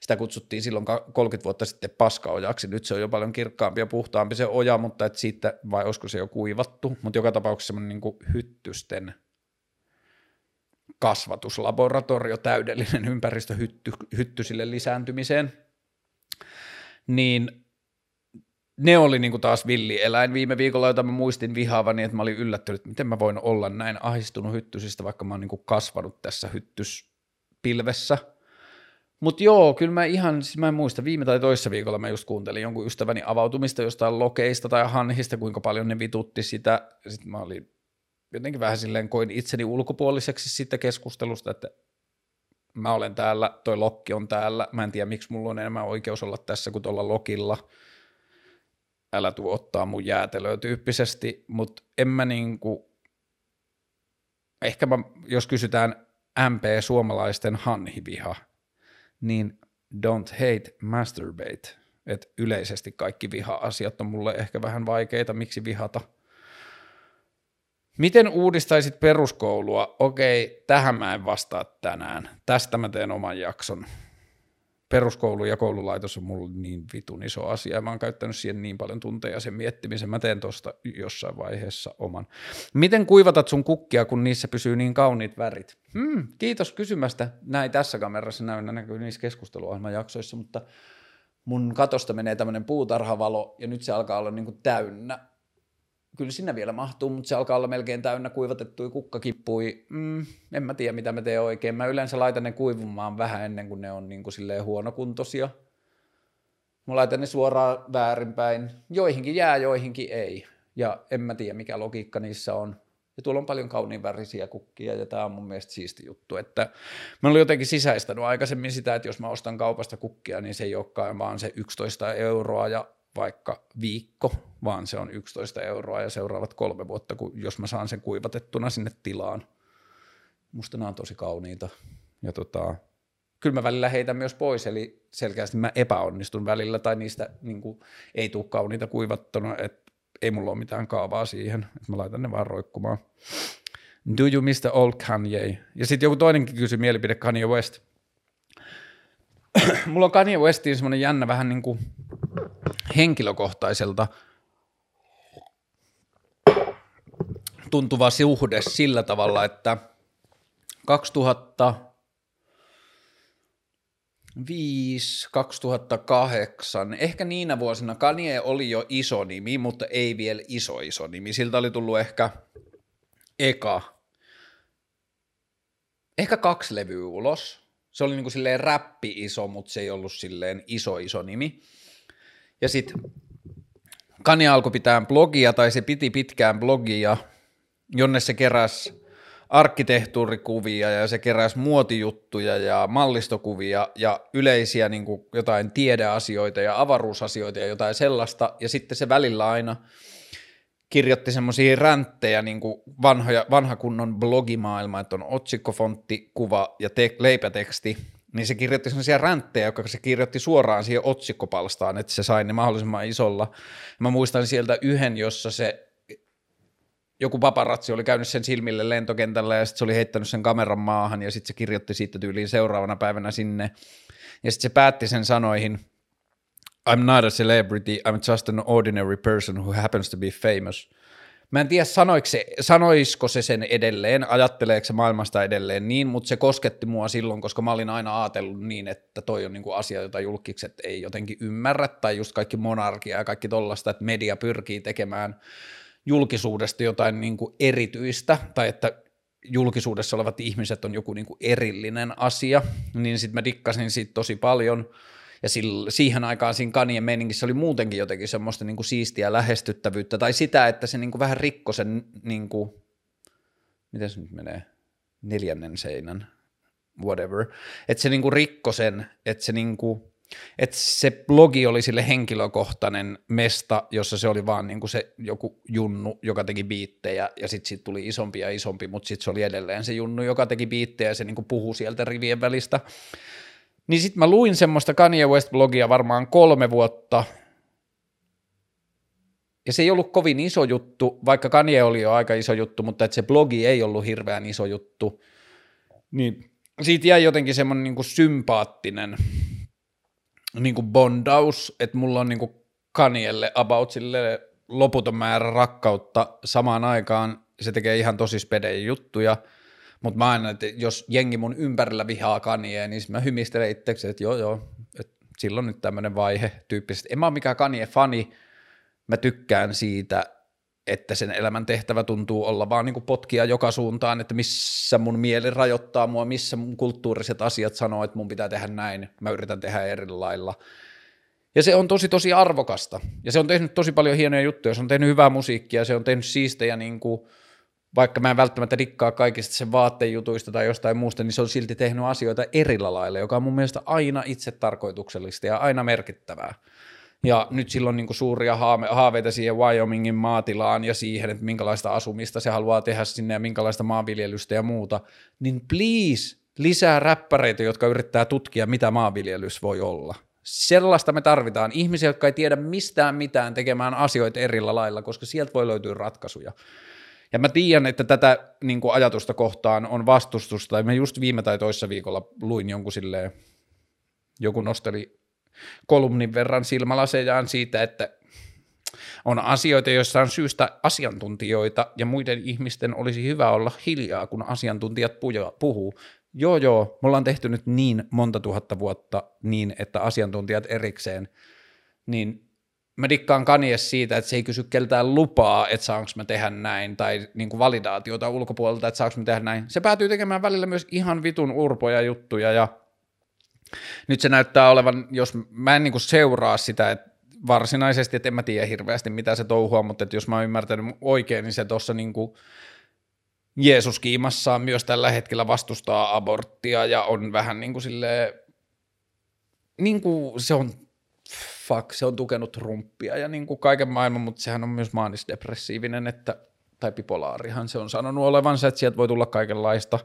A: sitä kutsuttiin silloin 30 vuotta sitten paskaojaksi, nyt se on jo paljon kirkkaampi ja puhtaampi se oja, mutta et siitä, vai olisiko se jo kuivattu, mutta joka tapauksessa semmoinen niin hyttysten kasvatuslaboratorio, täydellinen ympäristö hytty, hyttysille lisääntymiseen, niin ne oli niinku taas villieläin viime viikolla, jota mä muistin vihaavani, että mä olin yllättynyt, että miten mä voin olla näin ahistunut hyttysistä, vaikka mä oon niinku kasvanut tässä hyttyspilvessä. Mutta joo, kyllä mä ihan, siis mä en muista, viime tai toissa viikolla mä just kuuntelin jonkun ystäväni avautumista jostain lokeista tai hanhista, kuinka paljon ne vitutti sitä. Sitten mä olin jotenkin vähän silleen, koin itseni ulkopuoliseksi siitä keskustelusta, että mä olen täällä, toi lokki on täällä, mä en tiedä miksi mulla on enemmän oikeus olla tässä kuin tuolla lokilla – älä tuu ottaa mun jäätelöä tyyppisesti, mutta en mä niinku, ehkä mä, jos kysytään MP suomalaisten hanhiviha, niin don't hate, masturbate. että yleisesti kaikki viha-asiat on mulle ehkä vähän vaikeita, miksi vihata. Miten uudistaisit peruskoulua? Okei, tähän mä en vastaa tänään. Tästä mä teen oman jakson peruskoulu ja koululaitos on mulle niin vitun iso asia, mä oon käyttänyt siihen niin paljon tunteja sen miettimisen, mä teen tosta jossain vaiheessa oman. Miten kuivatat sun kukkia, kun niissä pysyy niin kauniit värit? Hmm, kiitos kysymästä. Näin tässä kamerassa näy, näkyy niissä keskusteluohjelman jaksoissa, mutta mun katosta menee tämmöinen puutarhavalo, ja nyt se alkaa olla niin täynnä kyllä sinne vielä mahtuu, mutta se alkaa olla melkein täynnä kuivatettuja kukkakippui. Mm, en mä tiedä, mitä mä teen oikein. Mä yleensä laitan ne kuivumaan vähän ennen kuin ne on niin kuin silleen huonokuntoisia. Mä laitan ne suoraan väärinpäin. Joihinkin jää, joihinkin ei. Ja en mä tiedä, mikä logiikka niissä on. Ja tuolla on paljon kauniin värisiä kukkia ja tämä on mun mielestä siisti juttu, että mä olin jotenkin sisäistänyt aikaisemmin sitä, että jos mä ostan kaupasta kukkia, niin se ei olekaan vaan se 11 euroa ja vaikka viikko, vaan se on 11 euroa ja seuraavat kolme vuotta, kun, jos mä saan sen kuivatettuna sinne tilaan. Musta nämä on tosi kauniita. Ja tota, kyllä mä välillä heitän myös pois, eli selkeästi mä epäonnistun välillä, tai niistä niin kuin, ei tule kauniita kuivattuna, että ei mulla ole mitään kaavaa siihen, että mä laitan ne vaan roikkumaan. Do you miss the old Kanye? Ja sitten joku toinenkin kysyi mielipide Kanye West. mulla on Kanye Westiin semmoinen jännä vähän niin kuin henkilökohtaiselta tuntuva suhde sillä tavalla, että 2000 2005, 2008, ehkä niinä vuosina Kanye oli jo iso nimi, mutta ei vielä iso iso nimi. Siltä oli tullut ehkä eka, ehkä kaksi levyä ulos. Se oli niinku silleen räppi iso, mutta se ei ollut silleen iso iso nimi. Ja sitten Kanye alkoi pitää blogia, tai se piti pitkään blogia, jonne se keräsi arkkitehtuurikuvia ja se keräsi muotijuttuja ja mallistokuvia ja yleisiä niin kuin jotain tiedeasioita ja avaruusasioita ja jotain sellaista. Ja sitten se välillä aina kirjoitti semmoisia ränttejä, niin kuin vanhoja, vanha kunnon blogimaailma, että on otsikkofontti, kuva ja te- leipäteksti, niin se kirjoitti semmoisia ränttejä, joka se kirjoitti suoraan siihen otsikkopalstaan, että se sai ne mahdollisimman isolla. Mä muistan sieltä yhden, jossa se joku paparazzi oli käynyt sen silmille lentokentällä ja sitten se oli heittänyt sen kameran maahan ja sitten se kirjoitti siitä tyyliin seuraavana päivänä sinne. Ja sitten se päätti sen sanoihin, I'm not a celebrity, I'm just an ordinary person who happens to be famous. Mä en tiedä se, sanoisiko se sen edelleen, ajatteleeko se maailmasta edelleen niin, mutta se kosketti mua silloin, koska mä olin aina ajatellut niin, että toi on niinku asia, jota julkikset ei jotenkin ymmärrä, tai just kaikki monarkia ja kaikki tollasta, että media pyrkii tekemään julkisuudesta jotain niin kuin erityistä, tai että julkisuudessa olevat ihmiset on joku niin kuin erillinen asia, niin sitten mä dikkasin siitä tosi paljon, ja sillä, siihen aikaan siinä kanien meiningissä oli muutenkin jotenkin semmoista niin kuin siistiä lähestyttävyyttä, tai sitä, että se niin kuin vähän rikkoi sen, niin kuin, miten se nyt menee, neljännen seinän, whatever, että se niin kuin rikkoi sen, että se niin kuin, että se blogi oli sille henkilökohtainen mesta, jossa se oli vaan niin kuin se joku junnu, joka teki biittejä ja sitten siitä tuli isompi ja isompi, mutta sitten se oli edelleen se junnu, joka teki biittejä ja se niin kuin puhui sieltä rivien välistä. Niin sitten mä luin semmoista Kanye West-blogia varmaan kolme vuotta, ja se ei ollut kovin iso juttu, vaikka Kanye oli jo aika iso juttu, mutta että se blogi ei ollut hirveän iso juttu, niin siitä jäi jotenkin semmoinen niin sympaattinen niin kuin bondaus, että mulla on niin kuin Kanielle about sille loputon määrä rakkautta samaan aikaan, se tekee ihan tosi spedejä juttuja, mutta mä aina, että jos jengi mun ympärillä vihaa Kanye, niin mä hymistelen itseksi, että joo joo, että silloin nyt tämmöinen vaihe tyyppisesti. En mä ole mikään Kanye-fani, mä tykkään siitä, että sen elämän tehtävä tuntuu olla vaan niin potkia joka suuntaan, että missä mun mieli rajoittaa mua, missä mun kulttuuriset asiat sanoo, että mun pitää tehdä näin, mä yritän tehdä eri lailla. Ja se on tosi tosi arvokasta. Ja se on tehnyt tosi paljon hienoja juttuja, se on tehnyt hyvää musiikkia, se on tehnyt siistejä niin kuin, vaikka mä en välttämättä dikkaa kaikista sen vaattejutuista tai jostain muusta, niin se on silti tehnyt asioita eri lailla, joka on mun mielestä aina itse tarkoituksellista ja aina merkittävää. Ja nyt silloin niin suuria haaveita siihen Wyomingin maatilaan ja siihen, että minkälaista asumista se haluaa tehdä sinne ja minkälaista maanviljelystä ja muuta, niin please lisää räppäreitä, jotka yrittää tutkia, mitä maanviljelys voi olla. Sellaista me tarvitaan. Ihmisiä, jotka ei tiedä mistään mitään tekemään asioita erillä lailla, koska sieltä voi löytyä ratkaisuja. Ja mä tiedän, että tätä niin kuin ajatusta kohtaan on vastustusta, ja mä just viime tai toissa viikolla luin jonkun silleen, joku nosteli kolumnin verran silmälasejaan siitä, että on asioita, joissa on syystä asiantuntijoita ja muiden ihmisten olisi hyvä olla hiljaa, kun asiantuntijat puhuu. Joo, joo, me ollaan tehty nyt niin monta tuhatta vuotta niin, että asiantuntijat erikseen, niin mä dikkaan Kanies siitä, että se ei kysy keltään lupaa, että saanko mä tehdä näin, tai niin kuin validaatiota ulkopuolelta, että saanko mä tehdä näin. Se päätyy tekemään välillä myös ihan vitun urpoja juttuja, ja nyt se näyttää olevan, jos mä en niin seuraa sitä, että varsinaisesti, että en mä tiedä hirveästi mitä se touhua, mutta että jos mä oon ymmärtänyt oikein, niin se tuossa niin Jeesus kiimassaan myös tällä hetkellä vastustaa aborttia ja on vähän niin kuin silleen, niin kuin se on fuck, se on tukenut Trumpia ja niin kuin kaiken maailman, mutta sehän on myös maanisdepressiivinen, että, tai bipolaarihan se on sanonut olevansa, että sieltä voi tulla kaikenlaista.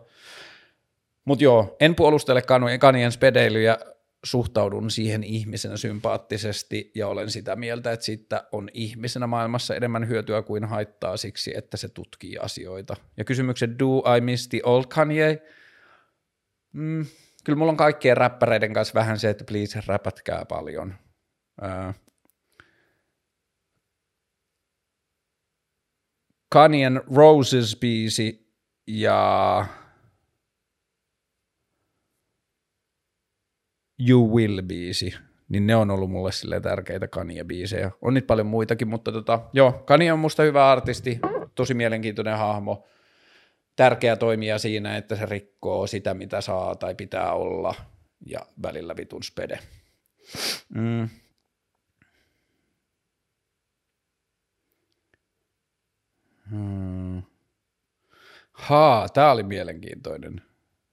A: Mutta joo, en puolustele kanien spedeilyjä, suhtaudun siihen ihmisenä sympaattisesti ja olen sitä mieltä, että siitä on ihmisenä maailmassa enemmän hyötyä kuin haittaa siksi, että se tutkii asioita. Ja kysymyksen do I miss the old Kanye? Mm, kyllä mulla on kaikkien räppäreiden kanssa vähän se, että please räpätkää paljon. Ää, Kanyen Roses-biisi ja You Will-biisi, niin ne on ollut mulle sille tärkeitä Kanye-biisejä. On niitä paljon muitakin, mutta tota, joo, Kanye on musta hyvä artisti, tosi mielenkiintoinen hahmo, tärkeä toimija siinä, että se rikkoo sitä, mitä saa tai pitää olla, ja välillä vitun spede. Mm. Hmm. Haa, tää oli mielenkiintoinen.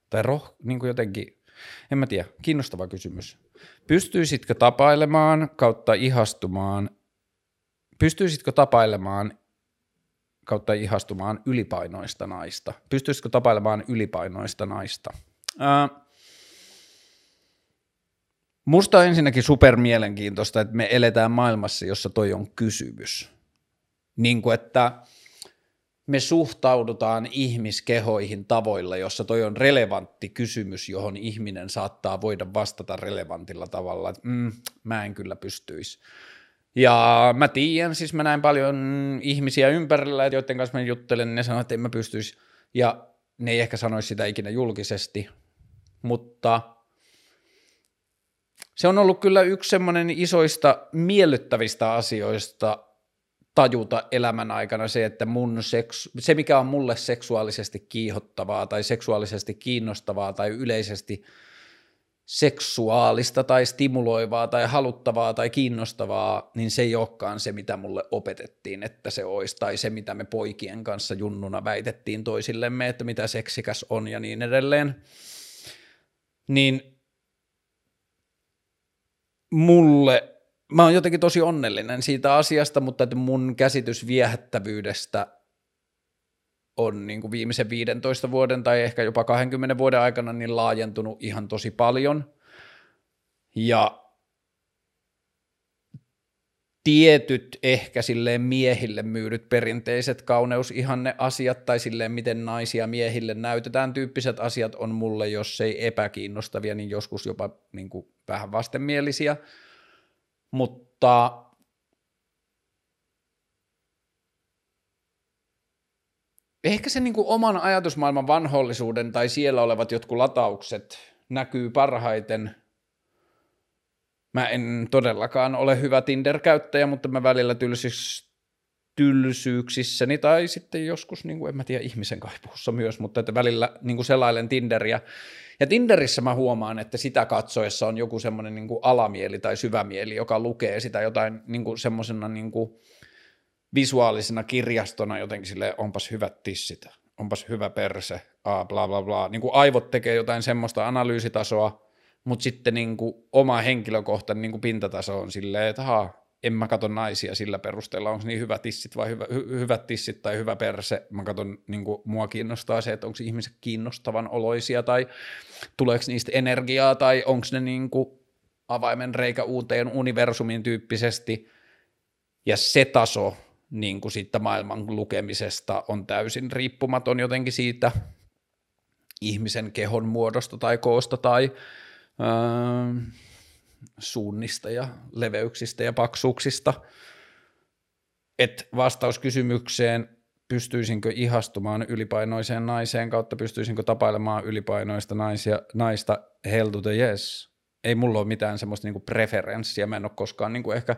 A: Tai roh, niin kuin jotenkin en mä tiedä, kiinnostava kysymys. Pystyisitkö tapailemaan kautta ihastumaan, pystyisitkö tapailemaan kautta ihastumaan ylipainoista naista? Pystyisikö tapailemaan ylipainoista naista? Ää, musta on ensinnäkin super mielenkiintoista, että me eletään maailmassa, jossa toi on kysymys. Niin kuin, että – me suhtaudutaan ihmiskehoihin tavoilla, jossa toi on relevantti kysymys, johon ihminen saattaa voida vastata relevantilla tavalla, että mm, mä en kyllä pystyisi. Ja mä tiedän, siis mä näen paljon ihmisiä ympärillä, joiden kanssa mä juttelen, ne sanoo, että en mä pystyisi, ja ne ei ehkä sanoisi sitä ikinä julkisesti, mutta se on ollut kyllä yksi semmoinen isoista miellyttävistä asioista, tajuta elämän aikana se, että mun seksu- se mikä on mulle seksuaalisesti kiihottavaa tai seksuaalisesti kiinnostavaa tai yleisesti seksuaalista tai stimuloivaa tai haluttavaa tai kiinnostavaa, niin se ei olekaan se, mitä mulle opetettiin, että se olisi, tai se, mitä me poikien kanssa junnuna väitettiin toisillemme, että mitä seksikäs on ja niin edelleen. Niin mulle mä oon jotenkin tosi onnellinen siitä asiasta, mutta että mun käsitys viehättävyydestä on niin kuin viimeisen 15 vuoden tai ehkä jopa 20 vuoden aikana niin laajentunut ihan tosi paljon. Ja tietyt ehkä silleen miehille myydyt perinteiset kauneusihanne asiat tai silleen miten naisia miehille näytetään tyyppiset asiat on mulle, jos ei epäkiinnostavia, niin joskus jopa niin kuin vähän vastenmielisiä – mutta ehkä se niin kuin oman ajatusmaailman vanhollisuuden tai siellä olevat jotkut lataukset näkyy parhaiten. Mä en todellakaan ole hyvä Tinder-käyttäjä, mutta mä välillä tylsys, tylsyyksissäni tai sitten joskus, niin kuin, en mä tiedä, ihmisen kaipuussa myös, mutta että välillä niin kuin selailen Tinderiä ja Tinderissä mä huomaan, että sitä katsoessa on joku semmoinen niin alamieli tai syvämieli, joka lukee sitä jotain niin kuin semmoisena niin kuin visuaalisena kirjastona jotenkin sille onpas hyvät tissit, onpas hyvä perse, aa, bla bla bla. Niin kuin aivot tekee jotain semmoista analyysitasoa, mutta sitten niin kuin oma henkilökohtainen niin kuin pintataso on silleen, että haa, en mä katso naisia sillä perusteella, onko niin hyvät tissit vai hyvä, hy, hyvät tissit tai hyvä perse. Mä katson, niin kuin, mua kiinnostaa se, että onko ihmiset kiinnostavan oloisia tai tuleeko niistä energiaa tai onko ne niin kuin, avaimen reikä uuteen universumin tyyppisesti. Ja se taso niin kuin siitä maailman lukemisesta on täysin riippumaton jotenkin siitä ihmisen kehon muodosta tai koosta tai öö, suunnista ja leveyksistä ja paksuuksista. Et vastaus kysymykseen, pystyisinkö ihastumaan ylipainoiseen naiseen kautta pystyisinkö tapailemaan ylipainoista naisia, naista, hell to the yes. Ei mulla ole mitään semmoista niinku preferenssiä, mä en ole koskaan niinku ehkä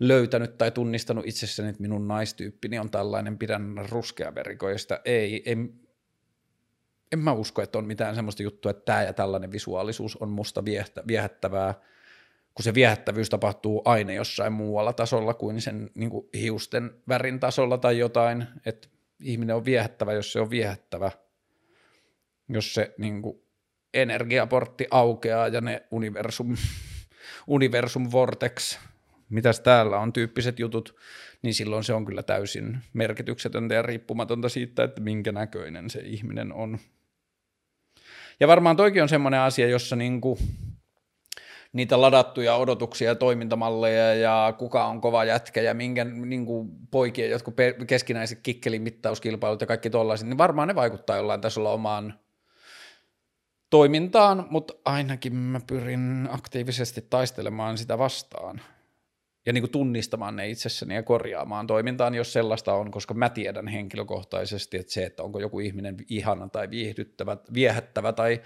A: löytänyt tai tunnistanut itsessäni, että minun naistyyppini on tällainen, pidän ruskeaverikoista. Ei, ei, en mä usko, että on mitään semmoista juttua, että tämä ja tällainen visuaalisuus on musta viehättävää kun se viehättävyys tapahtuu aina jossain muualla tasolla kuin sen niin kuin hiusten värin tasolla tai jotain, että ihminen on viehättävä, jos se on viehättävä, jos se niin kuin energiaportti aukeaa ja ne universum, universum vortex mitäs täällä on tyyppiset jutut, niin silloin se on kyllä täysin merkityksetöntä ja riippumatonta siitä, että minkä näköinen se ihminen on. Ja varmaan toikin on semmoinen asia, jossa niinku niitä ladattuja odotuksia ja toimintamalleja ja kuka on kova jätkä ja minkä niin kuin poikien jotkut keskinäiset kikkelin mittauskilpailut ja kaikki tollaiset, niin varmaan ne vaikuttaa jollain tasolla omaan toimintaan, mutta ainakin mä pyrin aktiivisesti taistelemaan sitä vastaan ja niin kuin tunnistamaan ne itsessäni ja korjaamaan toimintaan, jos sellaista on, koska mä tiedän henkilökohtaisesti, että se, että onko joku ihminen ihana tai viihdyttävä, viehättävä tai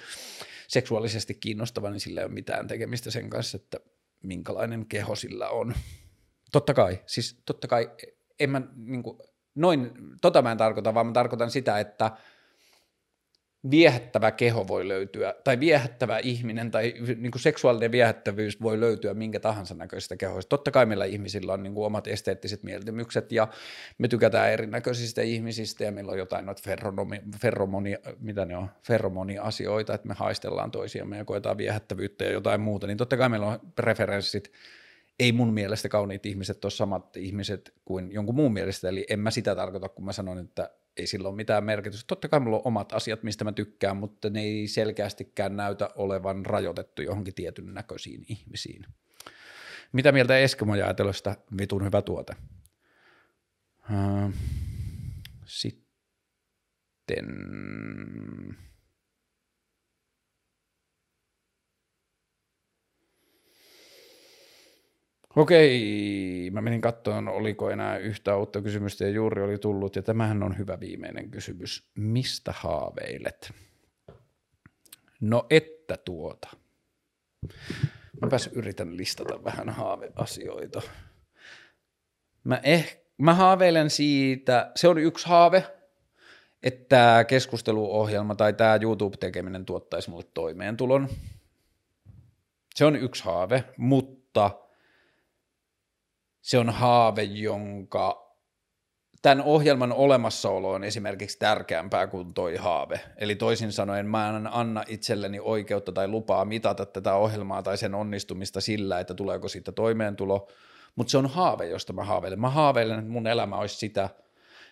A: seksuaalisesti kiinnostava, niin sillä ei ole mitään tekemistä sen kanssa, että minkälainen keho sillä on. Totta kai, siis totta kai, en mä niin kuin, noin, tota mä en tarkoita, vaan mä tarkoitan sitä, että – viehättävä keho voi löytyä, tai viehättävä ihminen, tai niin kuin seksuaalinen viehättävyys voi löytyä minkä tahansa näköistä kehoista. Totta kai meillä ihmisillä on niin kuin omat esteettiset mieltymykset, ja me tykätään erinäköisistä ihmisistä, ja meillä on jotain noita ferronomi, ferromoni, mitä ne on, ferromoni-asioita, että me haistellaan toisiamme ja koetaan viehättävyyttä ja jotain muuta, niin totta kai meillä on preferenssit, ei mun mielestä kauniit ihmiset ole samat ihmiset kuin jonkun muun mielestä, eli en mä sitä tarkoita, kun mä sanon, että ei sillä ole mitään merkitystä. Totta kai mulla on omat asiat, mistä mä tykkään, mutta ne ei selkeästikään näytä olevan rajoitettu johonkin tietyn näköisiin ihmisiin. Mitä mieltä Eskimo-jäätelöstä? Vitun hyvä tuote. Sitten Okei, mä menin katsomaan, oliko enää yhtä uutta kysymystä ja juuri oli tullut, ja tämähän on hyvä viimeinen kysymys. Mistä haaveilet? No että tuota. Mäpäs yritän listata vähän haaveasioita. Mä, eh, mä haaveilen siitä, se on yksi haave, että keskusteluohjelma tai tämä YouTube-tekeminen tuottaisi mulle toimeentulon. Se on yksi haave, mutta – se on haave, jonka tämän ohjelman olemassaolo on esimerkiksi tärkeämpää kuin toi haave. Eli toisin sanoen mä en anna itselleni oikeutta tai lupaa mitata tätä ohjelmaa tai sen onnistumista sillä, että tuleeko siitä toimeentulo, mutta se on haave, josta mä haaveilen. Mä haaveilen, että mun elämä olisi sitä,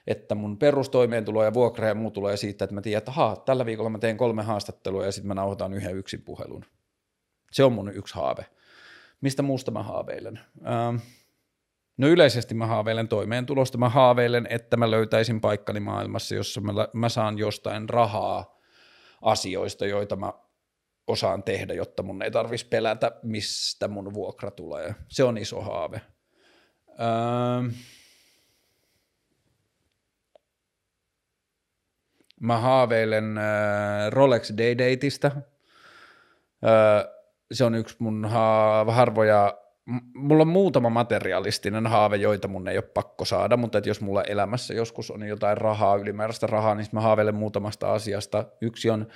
A: että mun perustoimeentulo ja vuokra ja muu tulee siitä, että mä tiedän, että haa, tällä viikolla mä teen kolme haastattelua ja sitten mä nauhoitan yhden yksin puhelun. Se on mun yksi haave. Mistä muusta mä haaveilen? Ähm, No yleisesti mä haaveilen toimeentulosta. Mä haaveilen, että mä löytäisin paikkani maailmassa, jossa mä, mä saan jostain rahaa asioista, joita mä osaan tehdä, jotta mun ei tarvitsisi pelätä, mistä mun vuokra tulee. Se on iso haave. Öö, mä haaveilen äh, Rolex Day-Dateista. Öö, se on yksi mun ha- harvoja mulla on muutama materialistinen haave, joita mun ei ole pakko saada, mutta että jos mulla elämässä joskus on jotain rahaa, ylimääräistä rahaa, niin mä haaveilen muutamasta asiasta. Yksi on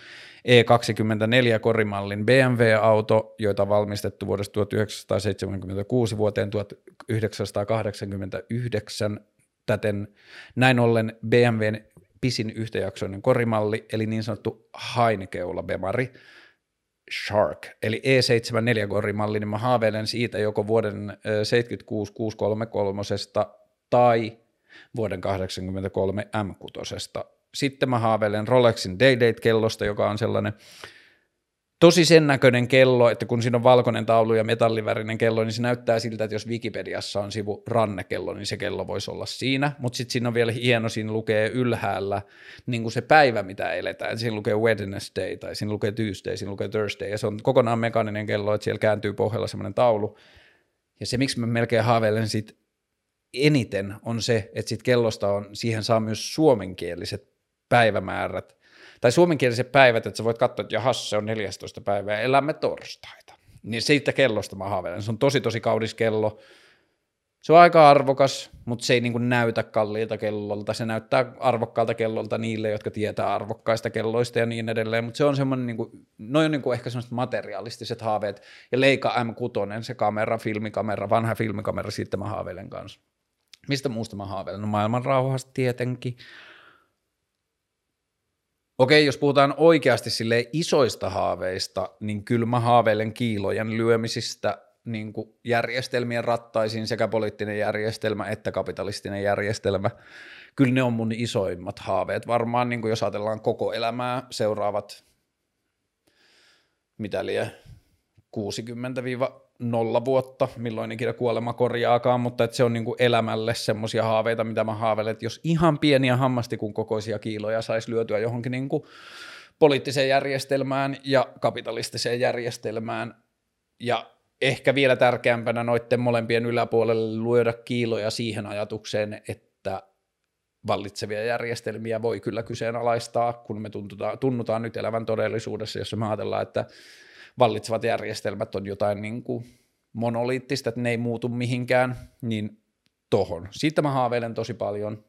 A: E24 korimallin BMW-auto, joita on valmistettu vuodesta 1976 vuoteen 1989, täten näin ollen BMWn pisin yhtäjaksoinen korimalli, eli niin sanottu Hainekeula Bemari, Shark, eli E74-korimalli, niin mä haaveilen siitä joko vuoden 76 633 tai vuoden 83 M6. Sitten mä haaveilen Rolexin Day-Date-kellosta, joka on sellainen tosi sen näköinen kello, että kun siinä on valkoinen taulu ja metallivärinen kello, niin se näyttää siltä, että jos Wikipediassa on sivu rannekello, niin se kello voisi olla siinä, mutta sitten siinä on vielä hieno, siinä lukee ylhäällä niin kuin se päivä, mitä eletään. Siinä lukee Wednesday tai siinä lukee Tuesday, siinä lukee Thursday ja se on kokonaan mekaaninen kello, että siellä kääntyy pohjalla semmoinen taulu. Ja se, miksi mä melkein haaveilen siitä eniten, on se, että sit kellosta on, siihen saa myös suomenkieliset päivämäärät, tai suomenkieliset päivät, että sä voit katsoa, että jahas, se on 14 päivää ja elämme torstaita. Niin siitä kellosta mä haaveilen. Se on tosi tosi kaunis kello. Se on aika arvokas, mutta se ei niin näytä kalliilta kellolta. Se näyttää arvokkaalta kellolta niille, jotka tietää arvokkaista kelloista ja niin edelleen. Mutta se on semmoinen, niin kuin, noin on niin kuin ehkä semmoiset materialistiset haaveet. Ja Leica M6, se kamera, filmikamera, vanha filmikamera, siitä mä haaveilen kanssa. Mistä muusta mä haaveilen? No maailman rauhasta tietenkin. Okei, jos puhutaan oikeasti sille isoista haaveista, niin kyllä mä haaveilen kiilojen lyömisistä niin kuin järjestelmien rattaisiin, sekä poliittinen järjestelmä että kapitalistinen järjestelmä. Kyllä ne on mun isoimmat haaveet. Varmaan niin kuin jos ajatellaan koko elämää seuraavat, mitä liian, 60-0 vuotta, milloin ikinä kuolema korjaakaan, mutta että se on niin kuin elämälle semmoisia haaveita, mitä mä haaveilen, että jos ihan pieniä hammastikun kokoisia kiiloja saisi lyötyä johonkin niin kuin poliittiseen järjestelmään ja kapitalistiseen järjestelmään. Ja ehkä vielä tärkeämpänä noiden molempien yläpuolelle luoda kiiloja siihen ajatukseen, että vallitsevia järjestelmiä voi kyllä kyseenalaistaa, kun me tuntutaan, tunnutaan nyt elävän todellisuudessa, jossa me ajatellaan, että vallitsevat järjestelmät on jotain niin kuin monoliittista, että ne ei muutu mihinkään, niin tohon. Siitä mä haaveilen tosi paljon.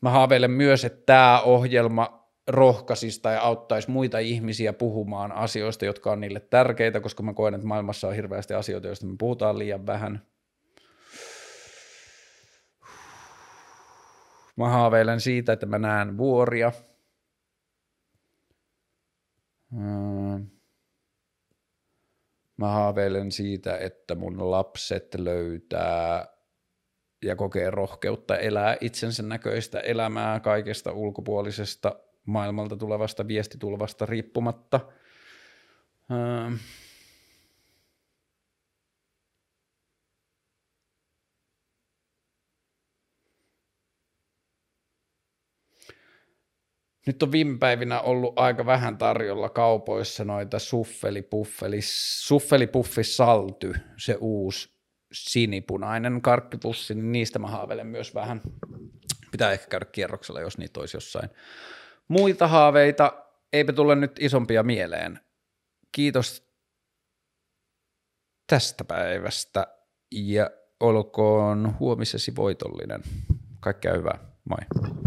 A: Mä haaveilen myös, että tämä ohjelma rohkaisisi tai auttaisi muita ihmisiä puhumaan asioista, jotka on niille tärkeitä, koska mä koen, että maailmassa on hirveästi asioita, joista me puhutaan liian vähän. Mä haaveilen siitä, että mä näen vuoria. Hmm. Mä haaveilen siitä, että mun lapset löytää ja kokee rohkeutta elää itsensä näköistä elämää kaikesta ulkopuolisesta maailmalta tulevasta viestitulvasta riippumatta. Öö. Nyt on viime päivinä ollut aika vähän tarjolla kaupoissa noita suffelipuffeli, suffelipuffis salty, se uusi sinipunainen karkkipussi, niin niistä mä haaveilen myös vähän. Pitää ehkä käydä kierroksella, jos niitä olisi jossain Muita haaveita eipä tule nyt isompia mieleen. Kiitos tästä päivästä ja olkoon huomisesi voitollinen. Kaikkea hyvää. Moi.